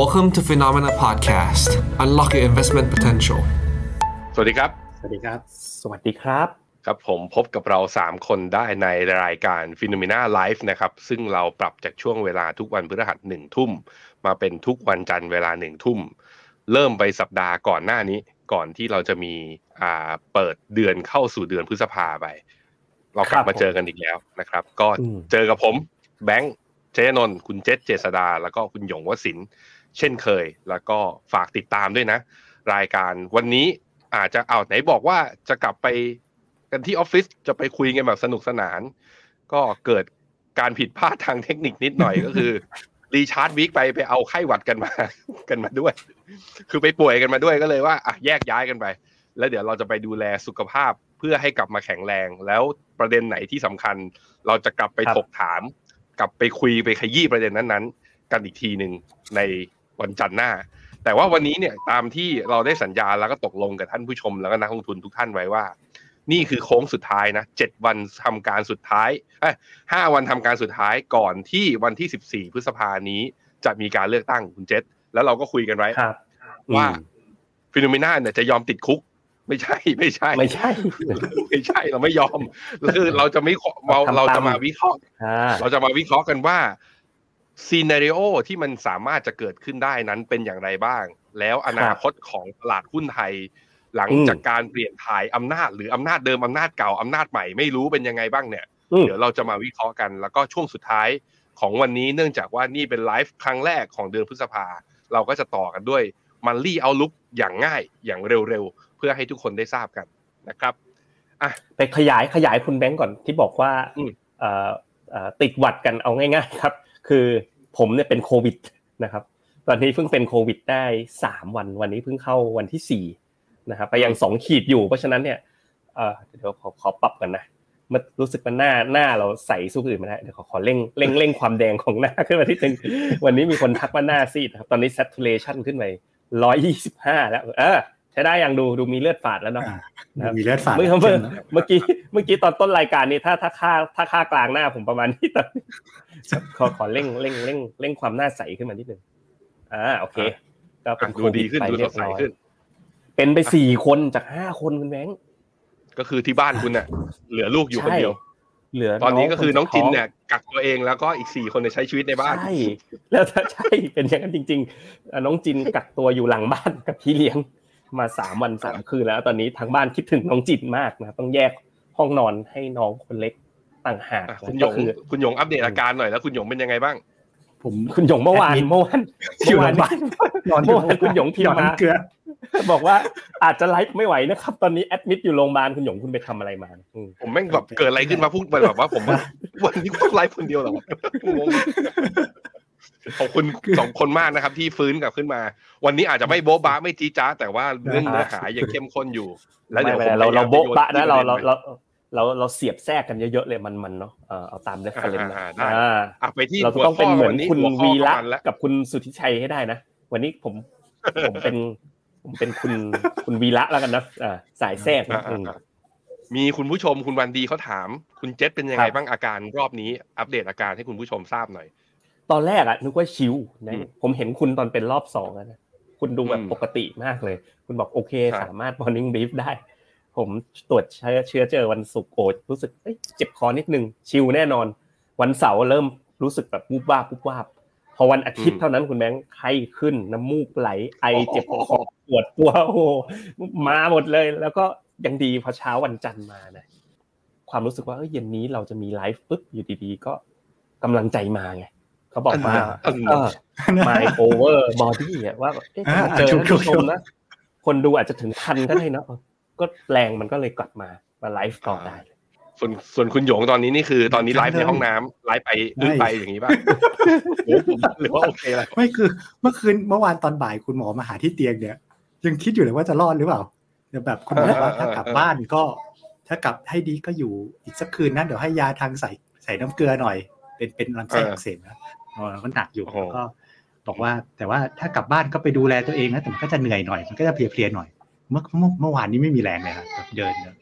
Welcome to Phenomena Podcast. Unlock your investment potential. สวัสดีครับ สวัสดีครับ สวัสดีครับ ครับผมพบกับเรา 3 คนได้ในรายการ p h e n o m e n a Live นะครับ ซึ่งเราปรับจากช่วงเวลาทุกวันพฤหัสหนึ่งทุ่ม มาเป็นทุกวันจันทร์เวลาหนึ่งทุ่ม เริ่มไปสัปดาห์ก่อนหน้านี้ ก่อนที่เราจะมีอ่าเปิดเดือนเข้าสู่เดือนพฤษภาไป เรากลับครับมาเจอกันอีกแล้วนะครับ ก็อืมเจอกับผมแบงค์เจนนท์คุณเจษเจษดา แล้วก็คุณหยงวสินทร์ เช่นเคย แล้วก็ฝากติดตามด้วยนะ รายการวันนี้อาจจะเอาไหนบอกว่าจะกลับไปกันที่ออฟฟิศจะไปคุยกันแบบสนุกสนาน ก็เกิดการผิดพลาดทางเทคนิคนิดหน่อยก็คือรีชาร์จวีคไปไปเอาไข้หวัดกันมากันมาด้วย คือไปป่วยกันมาด้วยก็เลยว่าอะแยกย้ายกันไป แล้วเดี๋ยวเราจะไปดูแลสุขภาพเพื่อให้กลับมาแข็งแรง แล้วประเด็นไหนที่สำคัญ เราจะกลับไปบถกถาม กลับไปคุยไปขยี้ประเด็นนั้นๆ กันอีกทีหนึ่งใน วันจันทร์หน้า แต่ว่าวันนี้เนี่ยตามที่เราได้สัญญาแล้วก็ตกลงกับท่านผู้ชมแล้วก็นักลงทุนทุกท่านไว้ว่า นี่คือโค้งสุดท้ายนะเจ็ดวันทำการสุดท้ายเอ้ยห้าวันทำการสุดท้ายก่อนที่วันที่สิบสี่พฤษภานี้จะมีการเลือกตั้งคุณเจษแล้วเราก็คุยกันไว้ครับว่าอืมฟิโนเมนาเนี่ยจะยอมติดคุกไม่ใช่ไม่ใช่ ไม่ใช่ ไม่ใช่เราไม่ยอมคือเราจะไม่ขอเราทำตามเราจะมาวิเคราะห์อ่าเราจะมาวิเคราะห์กันว่า ซีนารีโอที่มันสามารถจะเกิดขึ้นได้นั้นเป็นอย่างไรบ้าง แล้วอนาคตของตลาดหุ้นไทย หลังอืมจากการเปลี่ยนถ่ายอำนาจหรืออำนาจเดิมอำนาจเก่าอำนาจใหม่ไม่รู้เป็นยังไงบ้างเนี่ยอืมเดี๋ยวเราจะมาวิเคราะห์กัน แล้วก็ช่วงสุดท้ายของวันนี้เนื่องจากว่านี่เป็นไลฟ์ครั้งแรกของเดือนพฤษภา เราก็จะต่อกันด้วยมันลี่เอาลุกอย่างง่ายอย่างเร็วๆ เพื่อให้ทุกคนได้ทราบกันนะครับไปขยายขยายคุณแบงก์ก่อนที่บอกว่าอืมเอ่อเอ่อติดหวัดกันเอาง่าย ๆ ครับ คือผมเนี่ยเป็นโควิดนะครับ ตอนนี้เพิ่งเป็นโควิดได้สามวัน วันนี้เพิ่งเข้าวันที่สี่นะครับไปยังสองขีดอยู่ เพราะฉะนั้นเนี่ยเดี๋ยวขอขอปรับกันนะมันรู้สึกว่าหน้าหน้าเราใสสู้คนอื่นไม่ได้เดี๋ยวขอขอเร่งเร่งเร่งความแดงของหน้าขึ้นมาที่นึงวันนี้มีคนทักว่าหน้าซีดครับตอนนี้ saturation ขึ้นไปร้อยยี่สิบห้าแล้วเออ ใช้ได้ยังดูดูมีเลือดฝาดแล้วเนาะอ่ามีเลือดฝาดเมื่อเข้เมื่อมนะเมื่อกี้เมื่อกี้ตอนต้นรายการนี้ถ้าถ้าค่าถ้าค่ากลางหน้าผมประมาณนี้ตอนนี้ขอขอเร่งเร่งเร่งเร่งความหน้าใสขึ้นมานิดนึงอ่าโอเค ก็เป็นดูดีขึ้นโคดูวิสดใสขึ้น เป็นไปสี่คนจากห้าคนคุณแบงค์ก็คือที่บ้านคุณน่ะ เหลือลูกอยู่คนเดียวเหลือตอนนี้ก็คือน้องจินท้เนี่ยกักตัวเองแล้วก็อีกสี่คนเนี่ยใช้ชีวิตในบ้านใช่แล้วถ้าใช่เป็นอย่างนั้นจริงๆอะน้องจินกักตัวอยู่หลังบ้านกับพี่เลี้ยง มาสามวันสามคืนแล้ว ตอนนี้ทางบ้านคิดถึงน้องจินมากนะต้องแยกห้องนอนให้น้องคนเล็กต่างหากอะนะคุณหยก็งคือคุณหยงอัปเดตอาการหน่อยแล้วคุณหยงเป็นยังไงบ้าง ผมคุณหยงเมื่อวานแอดมิดเมื่อวานอยู่เมื่อโรวานงพยาบาลนอนเมื่อวานคุณหยงพิมพ์หยอดมาน้ำเกลือบอกว่าอาจจะไลฟ์ไม่ไหวนะครับ ตอนนี้แอดมิดอยู่โรงพยาบาลคุณหยงคุณไปทำอะไรมาอืมผมแม่งแบบเกิดอะไรขึ้นมาพูดไปแบบว่าผมว่าวันนี้ต้องไลฟ์คนเดียวเหรอวะงง ขอบคุณสองคนมากนะครับ ที่ฟื้นกลับขึ้นมา วันนี้อาจจะไม่โบ๊ะบ้าไม่จี๊ดจ้าดแต่ว่าเรื่องเนื้อหายังเข้มข้นอยู่ แล้วไม่เดี๋ยวเป็นผมไรเราเราพยยมโบ๊ะบะจนะเราเราที่ปเราเราเราเสียบแทรกกันเยอะๆเลยมันๆเนาะเออเอาตามเรฟเฟรนซ์อ่าได้อ่าอะไปที่เราต้องเป็นเหมือนคุณหัวข้อวีวัระนนี้หัวข้อประมาณแล้วกับคุณสุทธิชัยให้ได้นะวันนี้ผมผมเป็นผมเป็นคุณคุณวีระแล้วกันนะอ่าสายแทรกนะอืมมีคุณผู้ชมคุณวันดีเขาถาม คุณเจษเป็นยังไงครับบ้างอาการรอบนี้ อัปเดตอาการให้คุณผู้ชมทราบหน่อย ตอนแรกอะนึกว่าชิวนะอืมผมเห็นคุณตอนเป็นรอบสองอะนะคุณดูแบบอืมปกติมากเลย คุณบอกโอเคครับสามารถ morning brief ได้ ผมตรวจเชื้อเชื้อเจอวันศุกร์โอดรู้สึกเอ้ยเจ็บคอนิดนึง ชิวแน่นอน วันเสาร์เริ่มรู้สึกแบบวูบวาบวูบวาบพอวันอาทิตย์เท่านั้นคุณแบงค์ไข้ขึ้นน้ำมูกไหลไอเจ็บคอปวดตัวโอ้โหมาหมดเลย แล้วก็ยังดีพอเช้าวันจันทร์มานะความรู้สึกว่าเอ้ยเย็นนี้เราจะมีไลฟ์ปุ๊บอยู่ดีๆ ก็กำลังใจมาไง เขาบอกว่าอันนั้นเออ my over body อะว่าแบบเอ๊ะอ่าเจอถูท่ากนผู้ชถูมกนะคนดูอาจจะถึงพันก็ได้เนอะเออก็แรงมันก็เลยกลับมามาไลฟ์ต่อได้ส่วนส่วนคุณหยงตอนนี้นี่คือตอนนี้ไลฟ์ในห้องน้ำไลฟ์ไปอื้อไปอย่างนี้ป่ะหรือผมหรือว่าโอเคแล้วไม่คือ เมื่อคืนเมื่อวานตอนบ่ายคุณหมอมาหาที่เตียงเนี่ย ยังคิดอยู่เลยว่าจะรอดหรือเปล่าแต่แบบคุณหมอบอกว่าเออเออถ้ากลับบ้านก็ ถ้ากลับให้ดีก็อยู่อีกสักคืนนะเดี๋ยวให้ยาทางใส่ใส่น้ำเกลือหน่อย เป็นเป็นลำไส้อักเสบนะ อ๋อก็หนักอยู่โอ้โหแล้วก็บอกว่า แต่ว่าถ้ากลับบ้านก็ไปดูแลตัวเองนะแต่มันก็จะเหนื่อยหน่อย มันก็จะเพลียๆหน่อย เมื่อเมื่อเมื่อวานนี้ไม่มีแรงเลยครับแบบเดินเนี่ย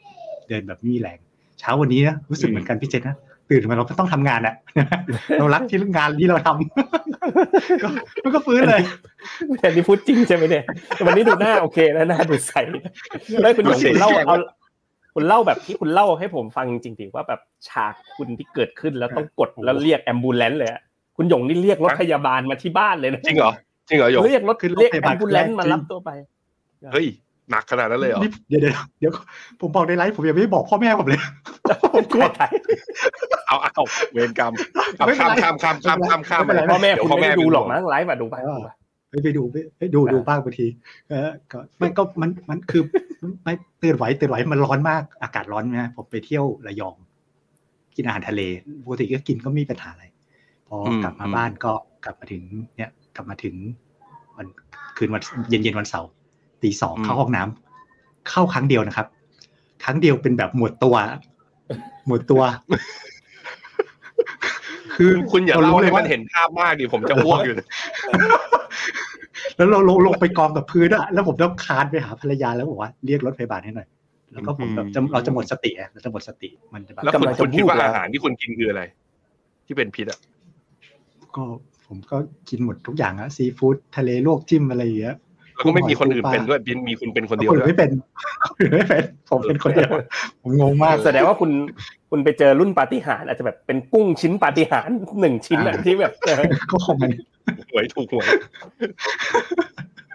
เดินแบบไม่มีแรง เช้าวันนี้นะรู้สึกเหมือนกันพี่เจนนะตื่นมาเราก็ต้องทำงานอะเรารักที่งานที่เราทำก็มันก็ฟื้นเลยแต่นี่พูดจริงใช่ไหมเนี่ยวันนี้ดูหน้าโอเคนะหน้าดูใสแล้วคุณหยงคุณเล่าเอาคุณเล่าแบบที่คุณเล่าให้ผมฟังจริงๆว่าแบบฉากคุณที่เกิดขึ้นแล้วต้องกดแล้วเรียกแอมบูเลนเลย คุณหยงนี่เรียกรถพยาบาลมาที่บ้านเลยนะจริงเหรอจริงเหรอโยงเรียกรถเรียกแอมบูเลนมารับตัวไปเฮ้ยหนักขนาดนั้นเลยเหรอนี่เดี๋ยวเดี๋ยวเดี๋ยวผมบอกในไลฟ์ผมยังไม่ได้บอกพ่อแม่ผมเลยผมกลัวเอาเอาเวรกรรมเอาไม่เป็นข้ามไรข้ามข้ามข้ามข้ามข้ามไม่เป็นไรพ่อแม่เดี๋ยวคุณพ่อไม่แม่ได้ดูหรอกเป็นห่วงมั้งไลฟ์มาดูไปดูไปไปไปดูไปดูดูบ้างบางทีเออก็มันก็มันมันคือไม่เตือนไหวเตือนไหวมันร้อนมากอากาศร้อนนะผมไปเที่ยวระยอง กินอาหารทะเลปกติก็กินก็ไม่มีปัญหาอะไร พอกลับมาบ้านก็กลับมาถึงเนี่ยกลับมาถึงวันคืนวันเย็นเย็นวันเสาร์ตีสองเข้าห้องน้ำเข้าครั้งเดียวนะครับ ครั้งเดียวเป็นแบบหมดตัวหมดตัว คือคุณอย่ารเล่ารู้ให้ว่มันเห็นภาพมากดิผมจะอ้วกอยู่นะแล้วเราลงลงไปกองกับพื้นอะแล้วผมต้องคานไปหาภรรยาแล้วบอกว่าเรียกรถพยาบาลให้หน่อยแล้วก็ผมแบบจะเราจะหมดสติอะเราจะหมดสติมันจะแบบแล้วคุณกำลังจะคุณคิดว่าพูดแล้วอาหารที่คุณกินคืออะไร ที่เป็นพิษอะ ก็ผมก็กินหมดทุกอย่างอะซีฟู้ดทะเลลวกจิ้มอะไรอย่างเงี้ยแล้วก็ไม่มีคนอื่นเป็นด้วยเป็นมีคุณเป็นคนเดียวคนด้อื่วนยไม่เป็นคนอื่นไม่เป็น ผมเป็นคนเดียวผมงงมากแสดงว่าคุณคุณไปเจอรุ่นปาฏิหาริย์อาจจะแบบเป็นกุ้งชิ้นปาฏิหาริย์หนึ่งชิ้นอะที่แบบเออก็คงมันหวยถูกหวย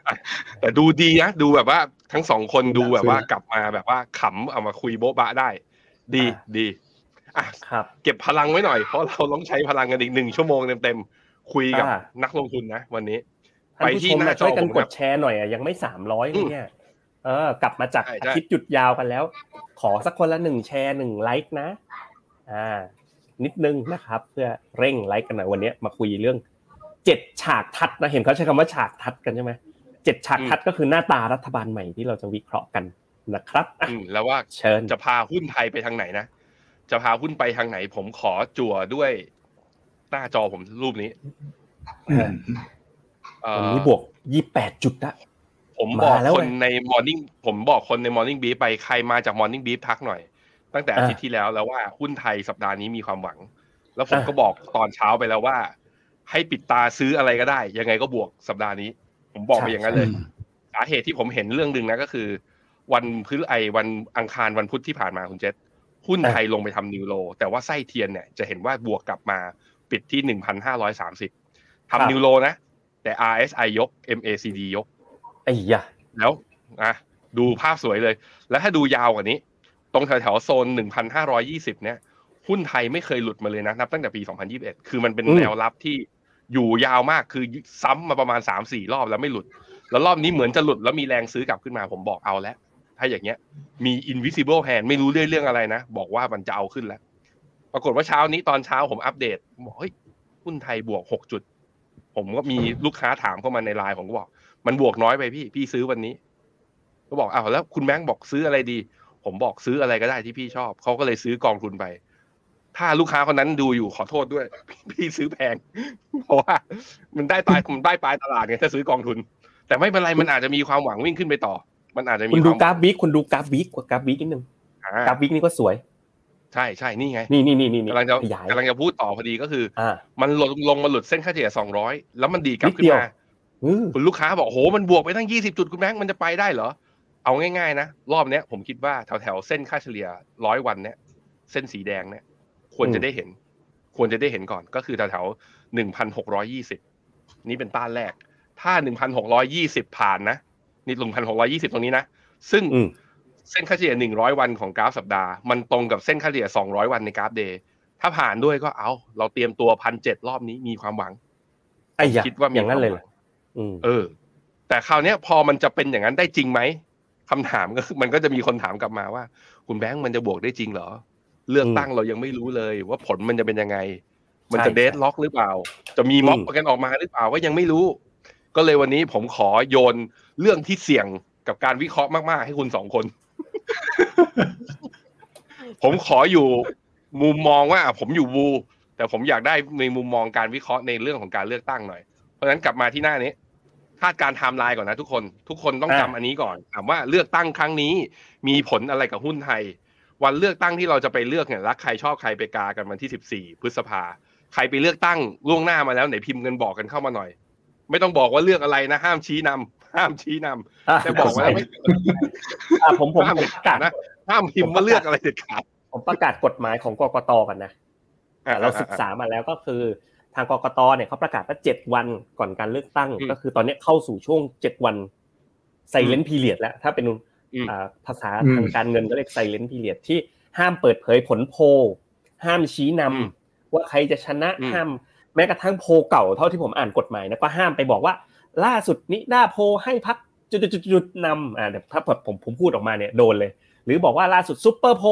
อะแต่ดูดีนะดูแบบว่าทั้งสองคนดูแบบว่ากลับมาแบบว่าขำเอามาคุยโบ๊ะบะได้ ดีดี อะครับ เก็บพลังไว้หน่อย เพราะเราต้องใช้พลังกันอีกหนึ่งชั่วโมงเต็มๆ คุยกับอ่านักลงทุนนะ วันนี้ท่านผู้ชมไปที่หน้ามาช่วยกันจอผมกครัดบแชร์หน่อยอะยังไม่สามร้อยเลยเนี่ย เออกลับมาจากใช่ใช่อาทิตย์หยุดยาวกันแล้ว ขอสักคนละหนึ่งแชร์หนึ่งไลค์นะ อ่า นิดนึงนะครับ เพื่อเร่งไลค์กันหน่อยวันนี้มาคุยเรื่องเจ็ดฉากทัดนะเห็นเขาใช้คำว่าฉากทัดกันใช่ไหมเจ็ดฉากทัดก็คือหน้าตารัฐบาลใหม่ที่เราจะวิเคราะห์กันนะครับอะอืมแล้วว่าเชิญจะพาหุ้นไทยไปทางไหนนะ จะพาหุ้นไปทางไหน ผมขอจั่วด้วยหน้าจอผมรูปนี้อืมเอ่อวันนี้บวกยี่แปดจุดอะผมบอกมาแล้วคนไงใน Morning ผมบอกคนใน Morning Beef ไปใครมาจาก Morning Beef ทักหน่อย ตั้งแต่อาทิตย์ที่แล้วแล้วว่าหุ้นไทยสัปดาห์นี้มีความหวัง แล้วผมอะก็บอกตอนเช้าไปแล้วว่า ให้ปิดตาซื้ออะไรก็ได้ ยังไงก็บวกสัปดาห์นี้ ผมบอกไปอย่างนั้นเลยสาเหตุที่ผมเห็นเรื่องหนึ่งนะก็คือ วันพฤไอวันอังคารวันพุธที่ผ่านมาคุณเจษ หุ้นไทยลงไปทำนิวโล แต่ว่าไส้เทียนเนี่ยจะเห็นว่าบวกกลับมาปิดที่หนึ่งพันห้าร้อยสามสิบครับทำนิวโลนะ แต่ RSI ยก MACD ยกไอ้ยะแล้วอะดูภาพสวยเลย แล้วถ้าดูยาวกว่านี้ ตรงแถวๆโซน1,520เนี่ยหุ้นไทยไม่เคยหลุดมาเลยนะนับตั้งแต่ปี 2021 คือมันเป็นอืมแนวรับที่อยู่ยาวมากคือซ้ำมาประมาณ 3-4 รอบแล้วไม่หลุด แล้วรอบนี้เหมือนจะหลุดแล้วมีแรงซื้อกลับขึ้นมาผมบอกเอาแล้ว ถ้าอย่างเงี้ย มี invisible hand ไม่รู้เรื่องเรื่องอะไรนะ บอกว่ามันจะเอาขึ้นแล้ว ปรากฏว่าเช้านี้ตอนเช้าผมอัปเดตบอกเฮ้ยหุ้นไทยบวก6จุด ผมก็มีลูกค้าถามเข้ามาในไลน์ผมก็บอก มันบวกน้อยไปพี่ พี่ซื้อวันนี้ ก็บอกอ้าวแล้วคุณแบงค์บอกซื้ออะไรดี ผมบอกซื้ออะไรก็ได้ที่พี่ชอบ เขาก็เลยซื้อกองทุนไป ถ้าลูกค้าคนนั้นดูอยู่ขอโทษด้วย พี่ซื้อแพง เพราะว่า มันได้ปลายมันได้ปลายตลาดไงถ้าซื้อกองทุน แต่ไม่เป็นไรมันอาจจะมีความหวังวิ่งขึ้นไปต่อ มันอาจจะมีคุณคดูวามกราฟวิกคุณดูกราฟวิกกว่ากราฟวิกนิดนึงอ่ากราฟวิกนี่ก็สวย ใช่ใช่นี่ไง นี่นี่นี่นี่กำลังจะขยายกำลังจะพูดต่อพอดีก็คืออ่ามันลงลงมาหลุดเส้นค่าเฉลี่ย200แล้วมันดีดกลับนิดขึ้เดีนยวมาอืมคุณลูกค้าบอกโหมันบวกไปตั้ง20จุดคุณแบงค์มันจะไปได้เหรอเอาง่ายๆนะรอบเนี้ยผมคิดว่าแถวๆเส้นค่าเฉลี่ยร้อยวันเนี้ยเส้นสีแดงเนี่ยควรจะได้เห็น ควรจะได้เห็นก่อนก็คือแถวๆหนึ่งพันหกร้อยี่สิบนี่เป็นต้านแรก ถ้าหนึ่งพันหกร้อยี่สิบผ่านนะ นี่หนึ่งพันหกร้อยี่สิบตรงนี้นะ ซึ่งอืมเส้นค่าเฉลี่ยหนึ่งร้อยวันของกราฟสัปดาห์ มันตรงกับเส้นค่าเฉลี่ยสองร้อยวันในกราฟเดย์ถ้าผ่านด้วยก็เอาเราเตรียมตัวพันเจ็ดรอบนี้มีความหวังไอ้ยะคิดว่ามีอย่างนั้นเลยคเหรวาอมหวังอืมเออ แต่คราวเนี้ยพอมันจะเป็นอย่างนั้นได้จริงไหมคำถามก็คือมันก็จะมีคนถามกลับมาว่า คุณแบงค์มันจะบวกได้จริงเหรอ เลือกตั้งเรายังไม่รู้เลย ว่าผลมันจะเป็นยังไง มันจะใช่เดดล็อกหรือเปล่า จะมีม็อบอืมกันออกมาหรือเปล่าก็ยังไม่รู้ ก็เลยวันนี้ผมขอโยนเรื่องที่เสี่ยงกับการวิเคราะห์มาก ๆ ให้คุณสองคน ผมขออยู่มุมมองว่า ผมอยู่วูแต่ผมอยากได้ในมุมมองการวิเคราะห์ในเรื่องของการเลือกตั้งหน่อย เพราะฉะนั้นกลับมาที่หน้านี้คาดการไทม์ไลน์ก่อนนะทุกคน ทุกคนต้องอ่าจำอันนี้ก่อนถามว่าเลือกตั้งครั้งนี้ มีผลอะไรกับหุ้นไทย วันเลือกตั้งที่เราจะไปเลือกเนี่ยรักใครชอบใครไปกากันวันที่สิบสี่พฤษภาใครไปเลือกตั้งล่วงหน้ามาแล้วไหนพิมพ์เงินบอกกันเข้ามาหน่อย ไม่ต้องบอกว่าเลือกอะไรนะ ห้ามชี้นำห้ามชี้นำแต่บอกไว้แล้วไม่อะผมผมห้ามผมเด็ดประขาดกาศนะห้ามพิมพ์ว่าเลือกอะไรเด็ดขาดผมประกาศกฎหมายของกกตกันนะอะเราศึกษามาแล้วก็คือ ทางกกตเนี่ยเขาประกาศว่าเจ็ดวันก่อนการเลือกตั้งอืมก็คือตอนนี้เข้าสู่ช่วงเจ็ดวันไซเลน t ์พีเรียดแล้วถ้าเป็นอืมอ่าภาษาอืมทางการเงินก็เรียกไซเลน t ์พีเรียดที่ห้ามเปิดเผยผลโพลห้ามชี้นำอืมว่าใครจะชนะอืมห้าม แม้กระทั่งโพลเก่าเท่าที่ผมอ่านกฎหมายนะก็ห้ามไปบอกว่า ล่าสุดนี้ด้าโพลให้พักจุดๆๆๆนำอ่าเดี๋ยวถ้าผมผมพูดออกมาเนี่ยโดนเลย หรือบอกว่าล่าสุดซุปเปอร์โพล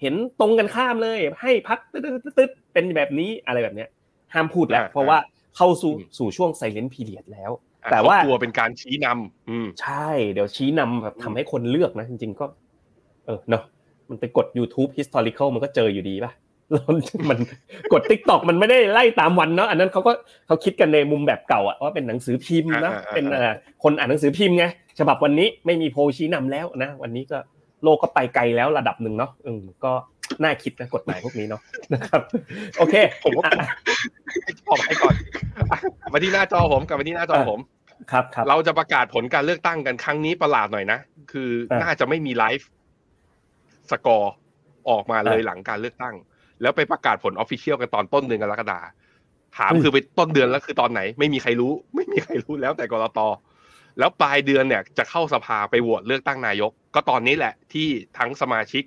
เห็นตรงกันข้ามเลย ให้พักตึ๊ดๆๆๆเป็นแบบนี้อะไรแบบเนี้ยห้ามพูดแล้วอ่าเพราะว่าเข้าสู่อืมสู่ช่วงไซเลน t ์พีเรียดแล้วอะแต่ว่าเขกลัวเป็นการชี้นำอืมใช่ เดี๋ยวชี้นำแบบทำให้คนเลือกนะจริง ๆ ก็ เออเนาะมันไปกด YouTube historical มันก็เจออยู่ดีป่ะ แล้วมันกด TikTok มันไม่ได้ไล่ตามวันเนาะอันนั้นเขาก็เขาคิดกันในมุมแบบเก่าอะว่าเป็นหนังสือพิมพ์นะอ่าอ่าอ่าเป็นเอ่อคนอ่านหนังสือพิมพ์ไงฉบับวันนี้ไม่มีโพลชี้นำแล้วนะวันนี้ก็โลกก็ไปไกลแล้วระดับหนึ่งเนาะอืมก็น่าคิดนะกฎหมายพวกนี้เนาะนะครับ โอเคผมว่าอะขอไปก่อนอะมาที่หน้าจอผมกลับมาที่หน้าจอผมครับครับเราจะประกาศผลการเลือกตั้งกันครั้งนี้ประหลาดหน่อยนะคืออะน่าจะไม่มีไลฟ์สกอร์ออกมาเลยอะหลังการเลือกตั้ง แล้วไปประกาศผล official กันตอนต้นเดือนกรกฎาถามอืมคือไปต้นเดือนแล้วคือตอนไหน ไม่มีใครรู้ ไม่มีใครรู้แล้วแต่กกตแล้วปลายเดือนเนี่ยจะเข้าสภาไปโหวตเลือกตั้งนายก ก็ตอนนี้แหละที่ทั้งสมาชิก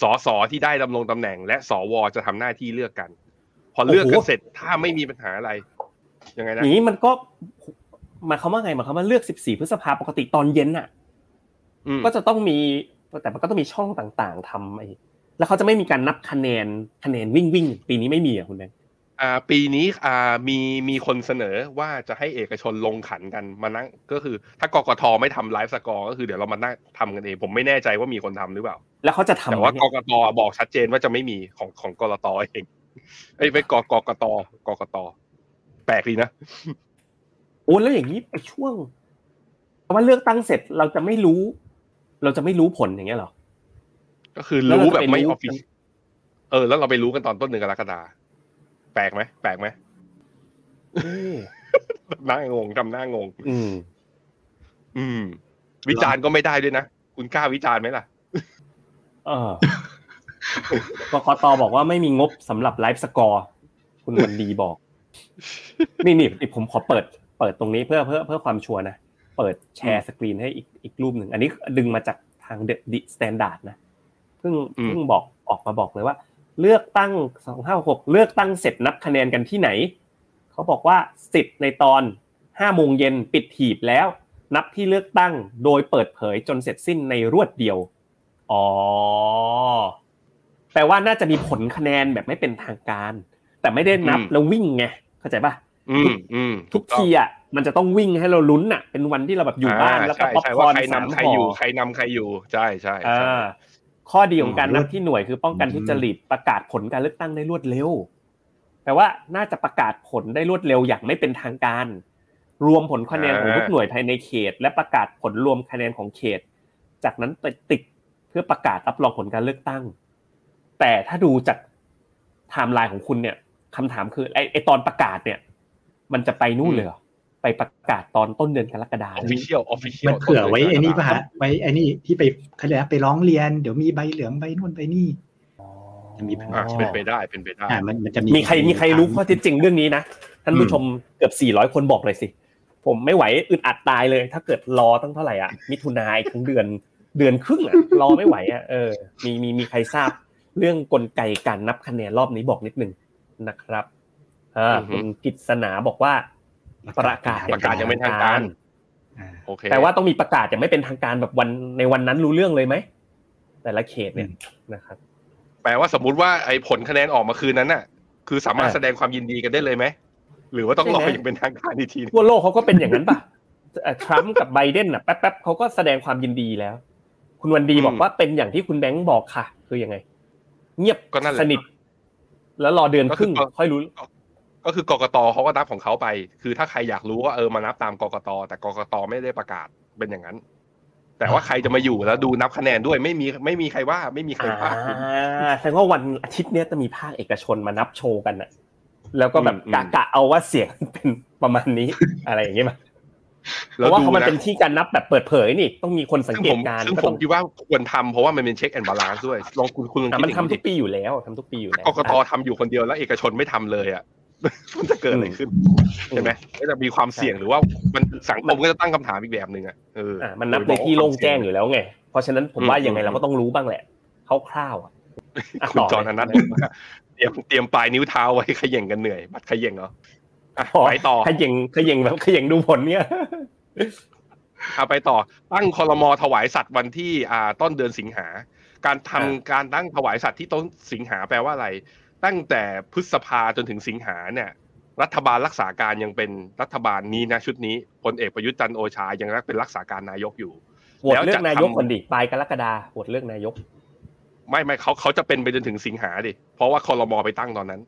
สสที่ได้ดำรงตำแหน่ง และสวจะทำหน้าที่เลือกกัน พอเลือกกันเสร็จถ้าไม่มีปัญหาอะไรยังไงนะอย่างนี้มันก็หมายความว่าไงหมายความว่าเลือก 14 พฤษภาปกติตอนเย็นน่ะอืมก็จะต้องมีแต่มันก็ต้องมีช่องต่างๆทำไอ้ แล้วเขาจะไม่มีการนับคะแนนคะแนนวิ่งวิ่งปีนี้ไม่มีอะคุณแบงค์อ่าปีนี้อ่ามีมีคนเสนอว่าจะให้เอกชนลงขันกันมานั่งก็คือ ถ้ากกทไม่ทำไลฟ์สกอร์ก็คือเดี๋ยวเรามานั่งทำกันเองผมไม่แน่ใจว่ามีคนทำหรือเปล่า แล้วเขาจะทำแต่ว่าไหมกเนี่ยกตบอกชัดเจนว่าจะไม่มีของของกรตเองเอ้ยไม่กกกตกกตแปลกดีนะโอ้แล้วอย่างนี้ไปช่วงเพราะว่าเลือกตั้งเสร็จเราจะไม่รู้ เราจะไม่รู้ผลอย่างเงี้ยเหรอ ก็คือแล้วเรารู้จะแบบไปไม่รู้ออฟฟิศเออ แล้วเราไปรู้กันตอนต้นเดือนกรกฎาแปลกไหมแปลกไหมเออหน้างงทำหน้างง อืม อืม วิจารณ์ก็ไม่ได้ด้วยนะ คุณกล้าวิจารณ์ไหมล่ะเออกกตบอกว่าไม่มีงบสำหรับไลฟ์สกอร์คุณวันดีบอก นี่นี่นี่ผมขอเปิด เปิดตรงนี้เพื่อเพื่อเพื่อความชัวร์นะ เปิด share screen ให้อีกอีกรูปหนึ่ง อันนี้ดึงมาจากทาง The Standard นะเพิ่งอืมเพิ่งบอกออกมาบอกเลยว่า เลือกตั้งสองห้าหกเลือกตั้งเสร็จนับคะแนนกันที่ไหน เขาบอกว่าสิทธิ์ในตอนห้าโมงเย็นปิดหีบแล้ว นับที่เลือกตั้งโดยเปิดเผยจนเสร็จสิ้นในรวดเดียว อ๋อแปลว่าน่าจะมีผลคะแนนแบบไม่เป็นทางการ แต่ไม่ได้นับอืมแล้ววิ่งไงเข้าใจป่ะอืมอืมทุกต้องทีอะมันจะต้องวิ่งให้เราลุ้นอะ เป็นวันที่เราแบบอยู่บ้านแล้วก็ใช่ป๊อปใช่คอว่าร์นใครสามนำใครห่ออยู่ใครนำใครอยู่ใช่ใช่อ่ใช่า ข้อดีของการอืมนับที่หน่วยคือป้องกันทุจริตประกาศผลการเลือกตั้งได้รวดเร็วแปลว่าน่าจะประกาศผลได้รวดเร็วอย่างไม่เป็นทางการ รวมผลคะแนนของทุกหน่วยภายในเขต และประกาศผลรวมคะแนนของเขต จากนั้นไปติดเพื่อประกาศรับรองผลการเลือกตั้ง แต่ถ้าดูจากไทม์ไลน์ของคุณเนี่ยคำถามคือไอ้ไอ้ตอนประกาศเนี่ย มันจะไปนู่นเลยเหรอ ไปประกาศตอนต้นเดือนกรกฎา official official มันเผื่อไว้ไอ้นี่ป่ะฮะไว้ไอ้นี่ที่ไปเขาเรียกอะไรไปร้องเรียนเดี๋ยวมีใบเหลืองใบนู่นใบนี่จะมีปัญหาอะเป็นไปได้เป็นไปได้อ่ามันมันจะมีมีใครมีใครรู้ข้อเท็จจริงเรื่องนี้นะท่านผู้ชมเกือบ400 คนบอกเลยสิ ผมไม่ไหวอึดอัดตายเลย ถ้าเกิดรอตั้งเท่าไหร่อะมิถุนาทั้งเดือนเดือนครึ่งอะรอไม่ไหวอะเออมีมีมีใครทราบเรื่องกลไกการนับคะแนนรอบนี้บอกนิดนึงนะครับอ่าอือฮึคุณกิษณาบอกว่า ประกาศประกาศยังเป็นทางการอ่าโอเคแต่ว่าต้องมีประกาศอย่างไม่เป็นทางการแบบวันในวันนั้นรู้เรื่องเลยไหมแต่ละเขตเนี่ยนะครับ แปลว่าสมมุติว่าไอ้ผลคะแนนออกมาคืนนั้นน่ะ คือสามารถอ่าแสดงความยินดีกันได้เลยไหมหรือว่าต้องรอใช่ไหมอย่างเป็นทางการอีกทีนึงทั่วโลกเขาก็เป็นอย่างนั้นป่ะเอ่อทรัมป์กับไบเดนอะแป๊บๆเขาก็แสดงความยินดีแล้ว คุณวันดีบอกว่าเป็นอย่างที่คุณแบงค์บอกค่ะ คือยังไง เงียบก็นั่นแหละสนิทแล้วรอเดือนครึ่งก็คือค่อยรู้ ก็คือกกตเขาก็นับของเขาไป คือถ้าใครอยากรู้ว่าเออมานับตามกกตแต่กกตไม่ได้ประกาศเป็นอย่างนั้น แต่ว่าใครจะมาอยู่แล้วดูนับคะแนนด้วยไม่มีไม่มีใครว่าไม่มีใครอ่าว่าแสดงว่าวันอาทิตย์เนี้ยจะมีภาคเอกชนมานับโชว์กันน่ะแล้วก็แบบอืมกะกะเอาว่าเสียงเป็นประมาณนี้อะไรอย่างเงี้ยมาเพราะว่าเขามันเป็นที่การนับแบบเปิดเผยนี่ต้องมีคนสังซึ่งเกผตมการณ์ซึ่งก็ผต้อมงคิดว่าควรทำเพราะว่ามันเป็นเช็คแอนด์บาลานซ์ด้วยลองคุณคุณลองอะคิดมันถึงทำทุกปีอยู่แล้วทำทุกปีอยู่แล้วกกตทำอยู่คนเดียวแล้วเอกชนไม่ทำเลยอะ มันจะเกิดอะไรขึ้นใช่ไหมก็จะมีความเสี่ยงหรือว่ามันสังคมก็จะตั้งคำถามอีกแบบหนึ่งอะเอออะมันนับในที่โล่งแจ้งอยู่แล้วไง เพราะฉะนั้นผมว่ายังไงเราก็ต้องรู้บ้างแหละคร่าวๆอะะคุณต่จอห์นอนัทบอกว่าเตรียมเตรียมปลายนิ้วเท้าไว้ขย่งกันเหนื่อย บัดขย่งเหรออะไปต่อขย่งขย่งแบบขย่งดูผลเนี่ยเอาไปต่อตั้งคอรมอถวายสัตว์วันที่อ่าต้นเดือนสิงหา การทำอ่าการตั้งถวายสัตว์ที่ต้นสิงหาแปลว่าอะไร ตั้งแต่พฤษภาจนถึงสิงหาเนี่ย รัฐบาลรักษาการยังเป็นรัฐบาลนี้นะชุดนี้พลเอกประยุทธ์จันทร์โอชายังรักเป็นรักษาการนายกอยู่โหวตแล้วเลือจะกนายกทำคนดิปลายกรกฎาโหวตเลือกนายก ไม่ไม่เขาเขาจะเป็นไปจนถึงสิงหาดิเพราะว่าคอรมอไปตั้งตอนนั้น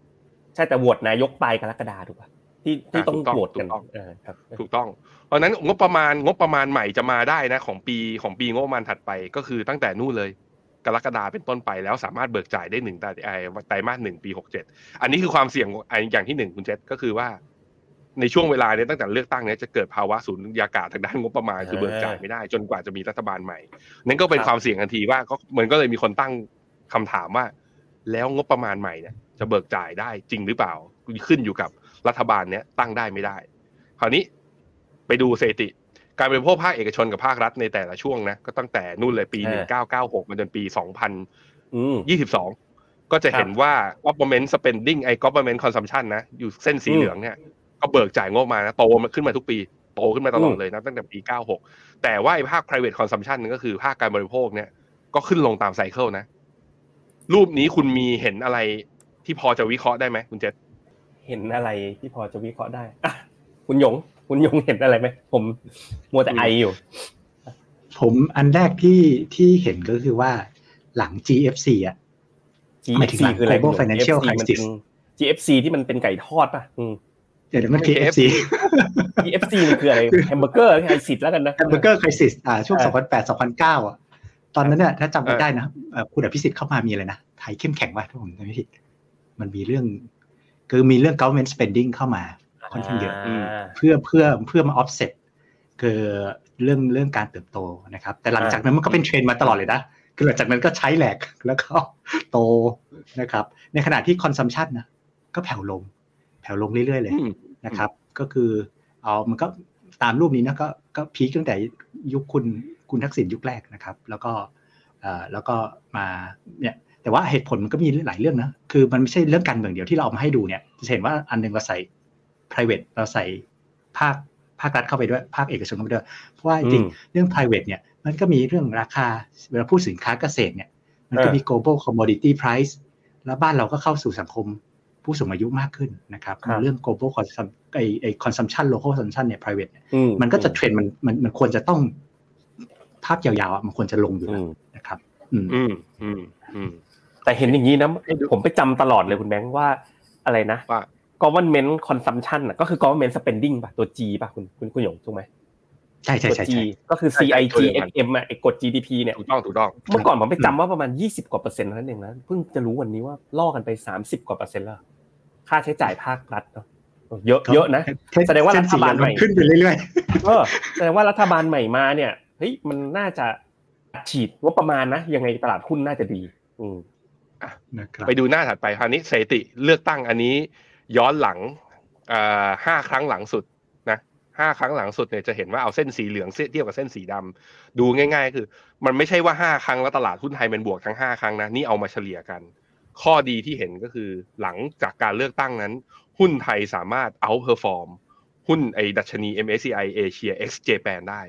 ใช่แต่โหวตนายกปลายกรกฎาถูกป่ะที่ที่อ่าต้องถูกต้องโหวตกันถูกต้องเออครับถูกต้องเพราะฉะนั้นงบประมาณงบประมาณใหม่จะมาได้นะ ของปีของปีงบประมาณถัดไปก็คือตั้งแต่นู่นเลย กรกฎาเป็นต้นไปแล้วสามารถเบิกจ่ายได้หนึ่งไตรไอ้ไตรมาสหนึ่งปีหกเจ็ดอันนี้คือความเสี่ยงอันอย่างที่หนึ่งคุณเจษก็คือว่าในช่วงเวลาเนี้ตั้งแต่เลือกตั้งเนี้ยจะเกิดภาวะศูนยากาศทางด้านงบประมาณคือเบิกจ่ายไม่ได้ จนกว่าจะมีรัฐบาลใหม่ นั่นก็เป็นความเสี่ยงทันทีว่าก็มันก็เลยมีคนตั้งคำถามว่า แล้วงบประมาณใหม่เนี่ย จะเบิกจ่ายได้จริงหรือเปล่าขึ้นอยู่กับรัฐบาลเนี้ยตั้งได้ไม่ได้ คราวนี้ไปดูสถิติ การบริโภคภาคเอกชนกับภาครัฐในแต่ละช่วงนะก็ตั้งแต่นู่นเลยปี1996มาจนปีอืม2022ก็จะเห็นว่า government spending ไอ้ government consumption นะอยู่เส้นสีเหลืองเนี่ยก็เบิกจ่ายงบมานะโตมาขึ้นมาทุกปีโตขึ้นมาตลอดเลยนะตั้งแต่ปี 96 แต่ว่าไอ้ภาค private consumption นั่นก็คือภาคการบริโภคเนี่ยก็ขึ้นลงตามไซเคิลนะ รูปนี้คุณมีเห็นอะไรที่พอจะวิเคราะห์ได้ไหมคุณเจษเห็นอะไรที่พอจะวิเคราะห์ได้อะคุณหยง คุณหยงเห็นอะไรไหมผมมัวแต่ไออยู่ ผมอันแรกที่ที่เห็นก็คือว่าหลัง GFC อะหมายถึง GFC หลังคืออะไร Global Financial GFC มันเป็น Crisis GFC ที่มันเป็นไก่ทอดป่ะอืมเดี๋ยวมัน KFC GFC มันคืออะไร hamburger crisis แล้วกันนะ hamburger crisis อ่าช่วงเออ2008 2009 อะ ตอนนั้นเนี่ยถ้าจำไม่ได้นะเอ่อคุณอภิสิทธิ์เข้ามามีอะไรนะไทยเข้มแข็งว่ะถ้าผมจำไม่ผิดมันมีเรื่อง คือมีเรื่อง government spending เข้ามา ค่อนข้างเยอะเพื่อเพื่อเพื่อมา offset คือเรื่องเรื่องการเติบโตนะครับ แต่หลังจากนั้นมันก็เป็นเทรนด์มาตลอดเลยนะคือหลังจากนั้นก็ใช้แหลกแล้วก็โตนะครับ ในขณะที่ consumption นะก็แผ่วลง แผ่วลงเรื่อยๆเลยอืมนะครับ ก็คือเอามันก็ตามรูปนี้นะก็ก็พีคตั้งแต่ยุคคุณคุณทักษิณยุคแรกนะครับ แล้วก็เอ่อแล้วก็มาเนี่ยแต่ว่าเหตุผลมันก็มีหลายเรื่องนะ คือมันไม่ใช่เรื่องการเมืองเดียวที่เราเอามาให้ดูเนี่ยจะเห็นว่าอันหนึงเราใส่ private เราใส่ภาคภาครัฐเข้าไปด้วยภาคเอกชนเข้าไปด้วย เพราะว่าจริงอืมๆเรื่อง private เนี่ยมันก็มีเรื่องราคาเวลาพูดสินค้าเกษตรเนี่ยมันก็มี global commodity price แล้วบ้านเราก็เข้าสู่สังคมผู้สูงอายุมากขึ้นนะครับครับเรื่อง global consum ไอไอ consumption local consumption เนี่ย private เนี่ยอืมันก็จะเทรนด์มันมันมันควรจะต้องภาพยาวๆอะมันควรจะลงอยู่อืแล้วมนะครับอืมอืมอืมอืมแต่เห็นอย่างนี้นะผมไปจำตลอดเลยคุณแบงค์ว่าอะไรนะว่า government consumption อะก็คือ government spending ป่ะตัว G ป่ะคุณคุณคุณหยงถูกไหมใช่ใช่ตัวใช่ G ใช่ก็คือใช่ใช่ CIG ตัวเดียวกัน XM อะไอ้กด GDP เนี่ยถูกต้องถูกต้องเมื่อก่อนผมไปจำว่าประมาณ 20 กว่าเปอร์เซ็นต์เท่านั้นเองนะเพิ่งจะรู้วันนี้ว่าล่อกันไป 30 กว่าเปอร์เซ็นต์แล้วค่าใช้จ่ายภาครัฐเนอะเยอะเยอะนะแสดงว่ารัฐบาลใหม่เส้นสีมันขึ้นไปเรื่อยเออแสดงว่ารัฐบาลใหม่มาเนี่ยเฮ้ยมันน่าจะอัดฉีดงบประมาณนะยังไงตลาดหุ้นน่าจะดี อืมๆนะครับไปดูหน้าถัดไปคราวนี้สถิติเลือกตั้งอันนี้ ย้อนหลังอ่าห้าครั้งหลังสุดนะห้าครั้งหลังสุดเนี่ยจะเห็นว่าเอาเส้นสีเหลืองเทียบกับเส้นสีดำดูง่าย ๆ คือ มันไม่ใช่ว่าห้าครั้งแล้วตลาดหุ้นไทยเป็นบวกทั้งห้าครั้งนะนี่เอามาเฉลี่ยกัน ข้อดีที่เห็นก็คือหลังจากการเลือกตั้งนั้น หุ้นไทยสามารถ outperform หุ้นไอดัชนี MSCI Asia X Japan ได้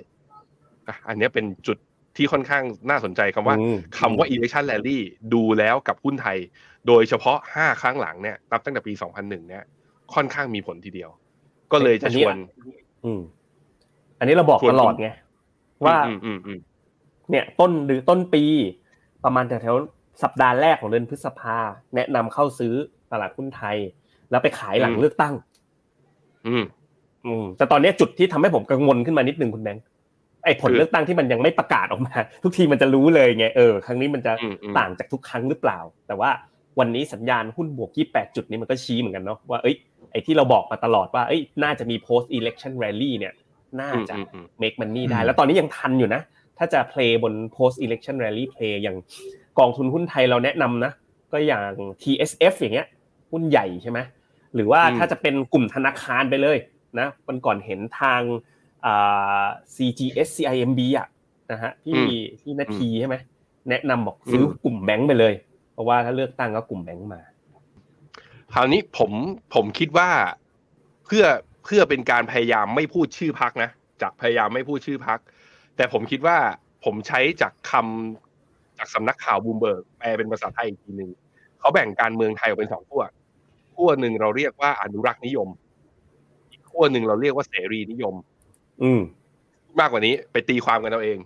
อะอันเนี้ยเป็นจุดที่ค่อนข้างน่าสนใจคำว่าอืมคำว่า election rally ดูแล้วกับหุ้นไทย โดยเฉพาะ 5 ครั้งหลังเนี่ยนับตั้งแต่ปี 2001 เนี่ย ค่อนข้างมีผลทีเดียว ก็เลยจะชวน อืม อันนี้เราบอกชวนตลอดไงว่าอืมอืมอืมเนี่ย ต้นหรือต้นปี ประมาณแถวๆสัปดาห์แรกของเดือนพฤษภาแนะนำเข้าซื้อตลาดหุ้นไทย แล้วไปขายหลังเลือกตั้ง อืม อืม แต่ตอนนี้จุดที่ทำให้ผมกังวลขึ้นมานิดนึงคุณแบงค์ไอ้ผลคือเลือกตั้งที่มันยังไม่ประกาศออกมา ทุกทีมันจะรู้เลยไงเออครั้งนี้มันจะอืมอืมต่างจากทุกครั้งหรือเปล่า แต่ว่า วันนี้สัญญาณหุ้นบวก 28 จุดนี้มันก็ชี้เหมือนกันเนาะว่าเอ้ยไอ้ที่เราบอกมาตลอดว่าเอ้ยน่าจะมี post election rally เนี่ยน่าจะอืมอืม make money ได้อืมแล้วตอนนี้ยังทันอยู่นะ ถ้าจะ play บน post election rally play อย่างกองทุนหุ้นไทยเราแนะนำนะ ก็อย่าง TSF อย่างเงี้ยหุ้นใหญ่ใช่ไหมหรือว่าอืมถ้าจะเป็นกลุ่มธนาคารไปเลยนะมันก่อนเห็นทางอ่า CGS CIMB อะนะฮะที่ที่นาทีใช่ไหมแนะนำบอกซื้อกลุ่มแบงก์ไปเลยเพ ราะว่าถ้าเลือกตั้งก็กลุ่มแบงก์มา คราวนี้ผมผมคิดว่าเพื่อเพื่อเป็นการพยายามไม่พูดชื่อพักนะจะพยายามไม่พูดชื่อพัก แต่ผมคิดว่าผมใช้จากคำจากสำนักข่าวบูมเบิร์กแปลเป็นภาษาไทยอีกทีหนึ่งเขาแบ่งการเมืองไทยออกเป็นสองขั้วขั้วหนึ่งเราเรียกว่าอนุรักษ์นิยม อีกขั้วหนึ่งเราเรียกว่าเสรีนิยม อืมมากกว่านี้ไปตีความกันเอาเอง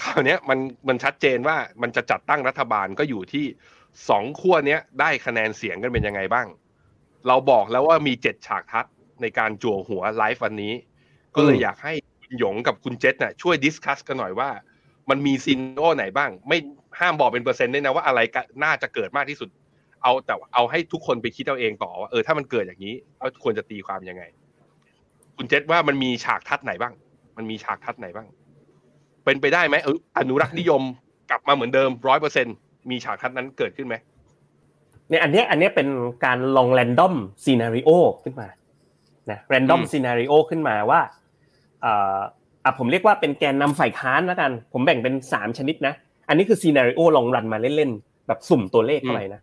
คราวเนี้ยมันมันชัดเจนว่ามันจะจัดตั้งรัฐบาลก็อยู่ที่ สองขั้วเนี้ยได้คะแนนเสียงกันเป็นยังไงบ้าง เราบอกแล้วว่ามีเจ็ดฉากทัศน์ในการจั่วหัวไลฟ์วันนี้ ก็เลยอยากให้คุณหยงกับคุณเจษน่ะช่วย discuss กันหน่อยว่า มันมี scenario ไหนบ้าง ไม่ห้ามบอกเป็นเปอร์เซ็นต์ด้วยนะว่าอะไรน่าจะเกิดมากที่สุด เอาแต่เอาให้ทุกคนไปคิดเอาเองต่อว่าเออถ้ามันเกิดอย่างนี้เราควรจะตีความยังไง คุณเจษว่ามันมีฉากทัศน์ไหนบ้าง มันมีฉากทัศน์ไหนบ้าง เป็นไปได้ไหมเอออนุรักษ์นิยมกลับมาเหมือนเดิมร้อยเปอร์เซ็นต์ มีฉากทัศน์นั้นเกิดขึ้นไหมเนี่ยอันเนี้ยอันเนี้ยเป็นการลอง random scenario ขึ้นมานะ random อืม scenario ขึ้นมาว่าเอ่ออะผมเรียกว่าเป็นแกนนำฝ่ายค้านแล้วกัน ผมแบ่งเป็นสามชนิดนะ อันนี้คือ scenario ลอง run มาเล่นๆแบบสุ่มตัวเลขเข้าไปนะ